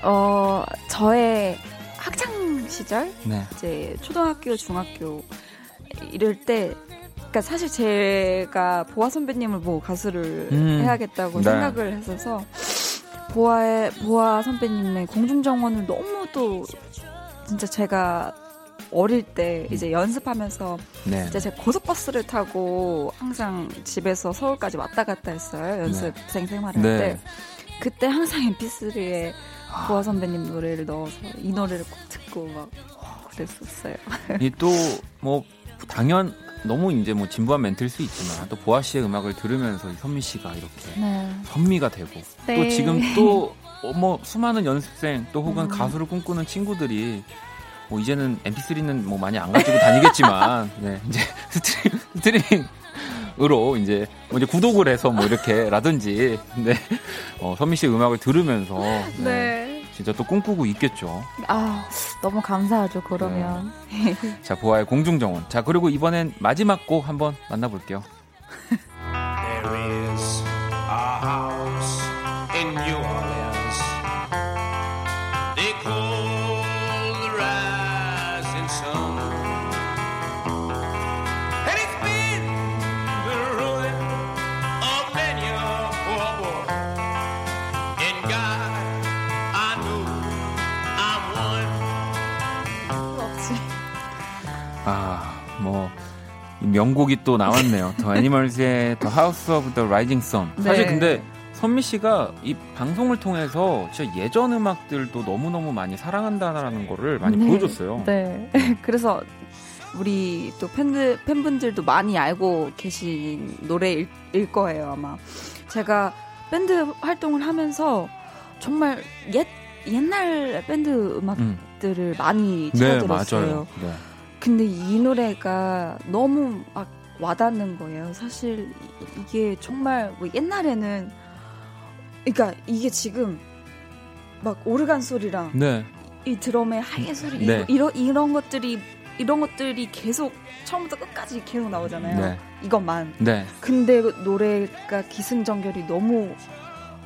어 저의 학창 시절 네. 이제 초등학교 중학교 이럴 때 그러니까 사실 제가 보아 선배님을 보고 가수를 음. 해야겠다고 네. 생각을 했어서 보아의 보아 선배님의 공중정원을 너무 또 진짜 제가 어릴 때 이제 연습하면서 네. 이제 제가 고속버스를 타고 항상 집에서 서울까지 왔다 갔다 했어요 연습생 생활할 네. 때 그때 항상 MP3에 보아 선배님 노래를 넣어서 이 노래를 꼭 듣고 막 그랬었어요. 이 또 뭐 당연 너무 이제 뭐 진부한 멘트일 수 있지만 또 보아 씨의 음악을 들으면서 이 선미 씨가 이렇게 네. 선미가 되고 네. 또 지금 또 뭐 수많은 연습생 또 혹은 음. 가수를 꿈꾸는 친구들이 뭐 이제는 MP3는 뭐 많이 안 가지고 다니겠지만 네, 이제 스트림 스트리밍으로 이제 뭐 이제 구독을 해서 뭐 이렇게 라든지 네. 어, 선미 씨의 음악을 들으면서 네, 네. 진짜 또 꿈꾸고 있겠죠. 아 너무 감사하죠 그러면. 자, 보아의 공중정원. 자, 그리고 이번엔 마지막 곡 한번 만나볼게요. There is a house in New Orleans. 명곡이 또 나왔네요. 더 The House of the Rising Sun. 사실 네. 근데 선미 씨가 이 방송을 통해서 진짜 예전 음악들도 너무너무 많이 사랑한다는 거를 많이 네. 보여줬어요. 네. 그래서 우리 또 팬들 팬분들도 많이 알고 계신 노래일 일 거예요 아마. 제가 밴드 활동을 하면서 정말 옛 옛날 밴드 음악들을 많이 네, 찾아들었어요. 맞아요. 네. 근데 이 노래가 너무 막 와닿는 거예요. 사실 이- 이게 정말 뭐 옛날에는 그러니까 이게 지금 막 오르간 소리랑 네. 이 드럼의 하이 소리 네. 이런 이런 것들이 이런 것들이 계속 처음부터 끝까지 계속 나오잖아요. 네. 이것만. 네. 근데 그 노래가 기승전결이 너무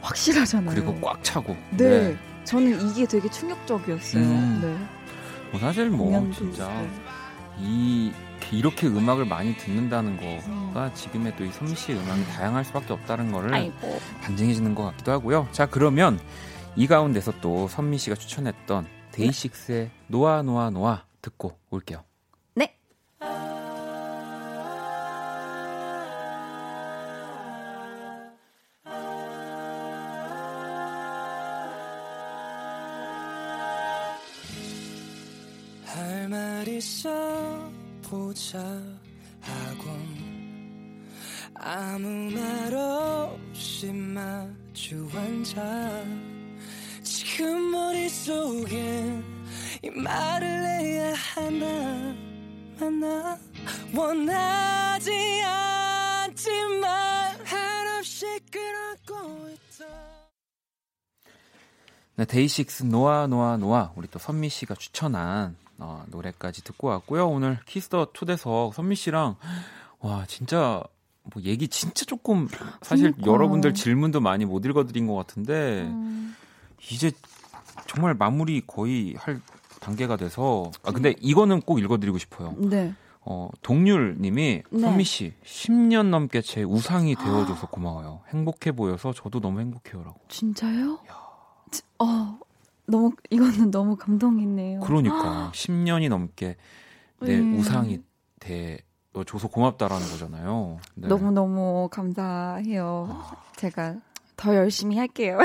확실하잖아요. 그리고 꽉 차고. 네. 저는 이게 되게 충격적이었어요. 음. 네. 뭐 사실 뭐 진짜 네. 이 이렇게 음악을 많이 듣는다는 음. 거가 지금의 또이 씨의 음악이 다양할 수밖에 없다는 거를 아이고. 반증해 주는 것 같기도 하고요. 자, 그러면 이 가운데서 또 선미 씨가 추천했던 데이식스의 노아 노아 노아 듣고 올게요. 할말 있어 보자 하고 아무 말 없이 마주 앉아 지금 머릿속에 이 말을 해야 하나 만나? 원하지 않지만 한없이 끌어고 있다. 네, 데이식스 놓아 놓아 놓아. 우리 또 선미 씨가 추천한 어, 노래까지 듣고 왔고요. 오늘 Kiss the 초대석 선미 씨랑 와 진짜 뭐 얘기 진짜 조금 사실 그러니까요. 여러분들 질문도 많이 못 읽어드린 것 같은데 음. 이제 정말 마무리 거의 할 단계가 돼서 아 근데 이거는 꼭 읽어드리고 싶어요. 네. 어 동률님이 네. 선미 씨 10년 넘게 제 우상이 되어줘서 고마워요. 행복해 보여서 저도 너무 행복해요라고. 진짜요? 지- 어, 너무 이거는 너무 감동이네요. 그러니까 10년이 넘게 내 음. 우상이 돼 줘서 고맙다라는 거잖아요. 네. 너무 너무 감사해요. 제가 더 열심히 할게요.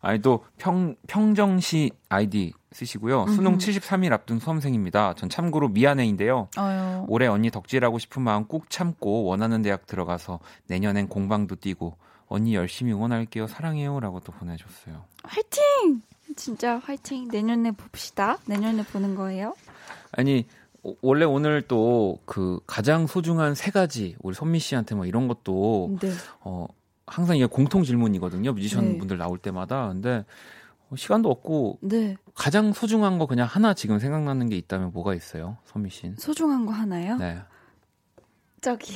아니 또 평 평정시 아이디 쓰시고요. 수능 73일 앞둔 수험생입니다. 전 참고로 미안해인데요. 아유. 올해 언니 덕질하고 싶은 마음 꾹 참고 원하는 대학 들어가서 내년엔 공방도 뛰고 언니 열심히 응원할게요. 사랑해요라고 또 보내줬어요. 화이팅! 진짜 화이팅. 내년에 봅시다. 내년에 보는 거예요? 아니 오- 원래 오늘 또 그 가장 소중한 세 가지 우리 선미 씨한테 뭐 이런 것도 네. 어 항상 이게 공통 질문이거든요. 뮤지션 네. 분들 나올 때마다. 근데 어, 시간도 없고 네. 가장 소중한 거 그냥 하나 지금 생각나는 게 있다면 뭐가 있어요? 선미 씨는. 소중한 거 하나요? 네. 저기.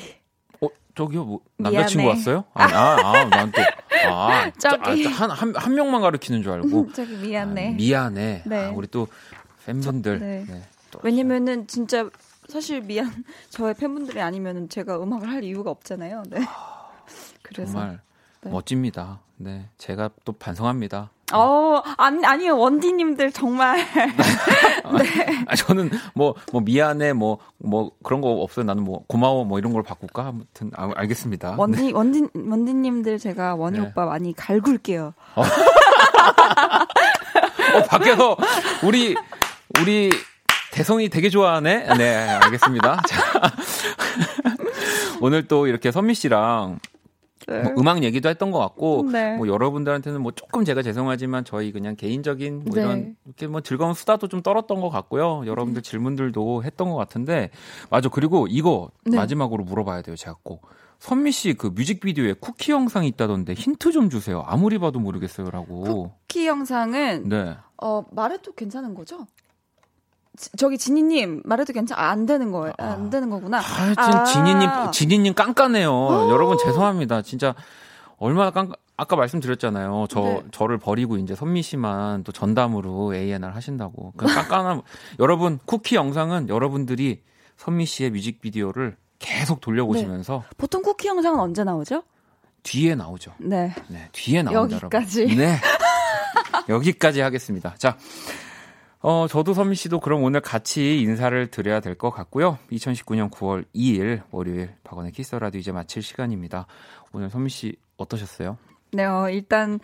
어, 저기요, 뭐, 남자친구 미안해. 왔어요? 아, 아, 아, 난 또, 아, 저기. 저- 아, 한, 한, 한 명만 가르치는 줄 알고. 저기 미안해. 아, 미안해. 네. 아, 우리 또 팬분들. 저- 네. 네, 또 왜냐면은 진짜 사실 미안 저의 팬분들이 아니면은 제가 음악을 할 이유가 없잖아요. 네. 그래서 정말 네. 멋집니다. 네. 제가 또 반성합니다. 어, 아니 아니요. 원디님들 정말 아, 저는 뭐, 뭐, 미안해, 뭐, 뭐, 그런 거 없어요. 나는 뭐, 고마워, 뭐, 이런 걸 바꿀까? 아무튼, 아, 알겠습니다. 네. 원디 원디 원디님들 제가 원희 네. 오빠 많이 갈굴게요. 어, 밖에서 우리 우리 대성이 되게 좋아하네. 네, 알겠습니다. 자, 오늘 또 이렇게 선미 씨랑 네. 뭐 음악 얘기도 했던 것 같고, 네. 뭐 여러분들한테는 뭐 조금 제가 죄송하지만 저희 그냥 개인적인 뭐 네. 이런 이렇게 뭐 즐거운 수다도 좀 떨었던 것 같고요. 여러분들 질문들도 했던 것 같은데, 맞아. 그리고 이거 네. 마지막으로 물어봐야 돼요. 제가 꼭. 선미 씨 그 뮤직비디오에 쿠키 영상이 있다던데 힌트 좀 주세요. 아무리 봐도 모르겠어요라고. 키 영상은 네. 어 말해도 괜찮은 거죠? 지- 저기 진희님 말해도 괜찮 아, 안 되는 거예요. 아, 안 되는 거구나. 하여튼 아. 진이님 진이님 깐깐해요. 여러분 죄송합니다. 진짜 얼마나 깐 아까 말씀드렸잖아요. 저 네. 저를 버리고 이제 선미 씨만 또 전담으로 A&R 하신다고. 그 깐깐함. 여러분 쿠키 영상은 여러분들이 선미 씨의 뮤직비디오를 계속 돌려보시면서 보통 쿠키 영상은 언제 나오죠? 뒤에 나오죠. 네. 네, 뒤에 나옵니다. 여기까지. 여러분. 네. 여기까지 하겠습니다. 자, 어, 저도 선미 씨도 그럼 오늘 같이 인사를 드려야 될 것 같고요. 2019년 9월 2일 월요일 박원의 Kiss the radio 이제 마칠 시간입니다. 오늘 선미 씨 어떠셨어요? 네, 어, 일단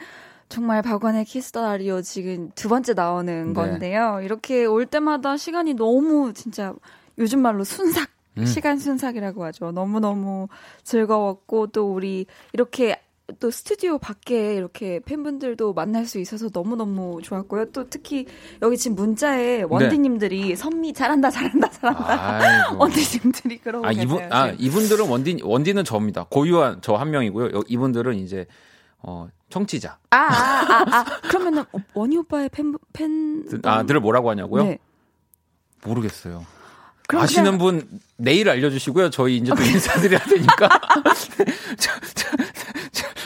정말 박원의 Kiss the radio 지금 두 번째 나오는 네. 건데요. 이렇게 올 때마다 시간이 너무 진짜 요즘 말로 순삭 음. 시간 순삭이라고 하죠. 너무너무 즐거웠고 또 우리 이렇게 또 스튜디오 밖에 이렇게 팬분들도 만날 수 있어서 너무너무 좋았고요. 또 특히 여기 지금 문자에 원디님들이 선미 잘한다, 잘한다, 잘한다. 네. 원디님들이 그러고 아 이분 계세요. 아 지금. 이분들은 원디 원디는 저입니다. 고유한 저 한 명이고요. 여- 이분들은 이제 어 청취자. 아, 아, 아, 아. 그러면은 어, 원희 오빠의 팬, 팬. 아 들을 뭐라고 하냐고요? 네. 모르겠어요. 아시는 그냥- 분 내일 알려주시고요. 저희 이제 또 인사드려야 되니까.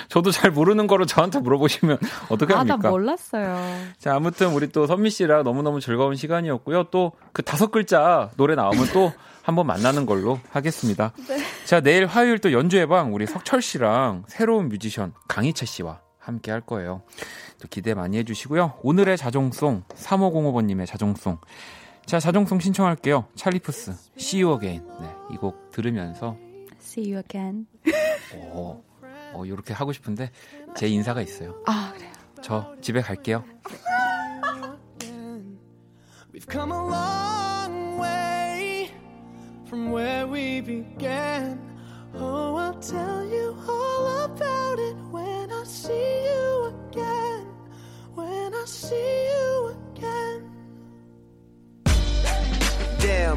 저, 저, 도 잘 모르는 거로 저한테 물어보시면 어떻게 아, 나 합니까? 몰랐어요. 자, 아무튼 우리 또 선미 씨랑 너무너무 즐거운 시간이었고요. 또 그 다섯 글자 노래 나오면 또 한번 만나는 걸로 하겠습니다. 자, 내일 화요일 또 연주회 방 우리 석철 씨랑 새로운 뮤지션 강희채 씨와 함께 할 거예요. 또 기대 많이 해주시고요. 오늘의 자정송 3505번님의 자정송. 자, 자정송 신청할게요. 찰리푸스 See You Again. 네, 이 곡 들으면서 See you again. 어, 어, 이렇게 하고 싶은데 제 인사가 있어요. 아, 그래요. 저 집에 갈게요. We've come a long way from where we began. Oh, I'll tell you all about it when I see you again. When I see you again. Damn,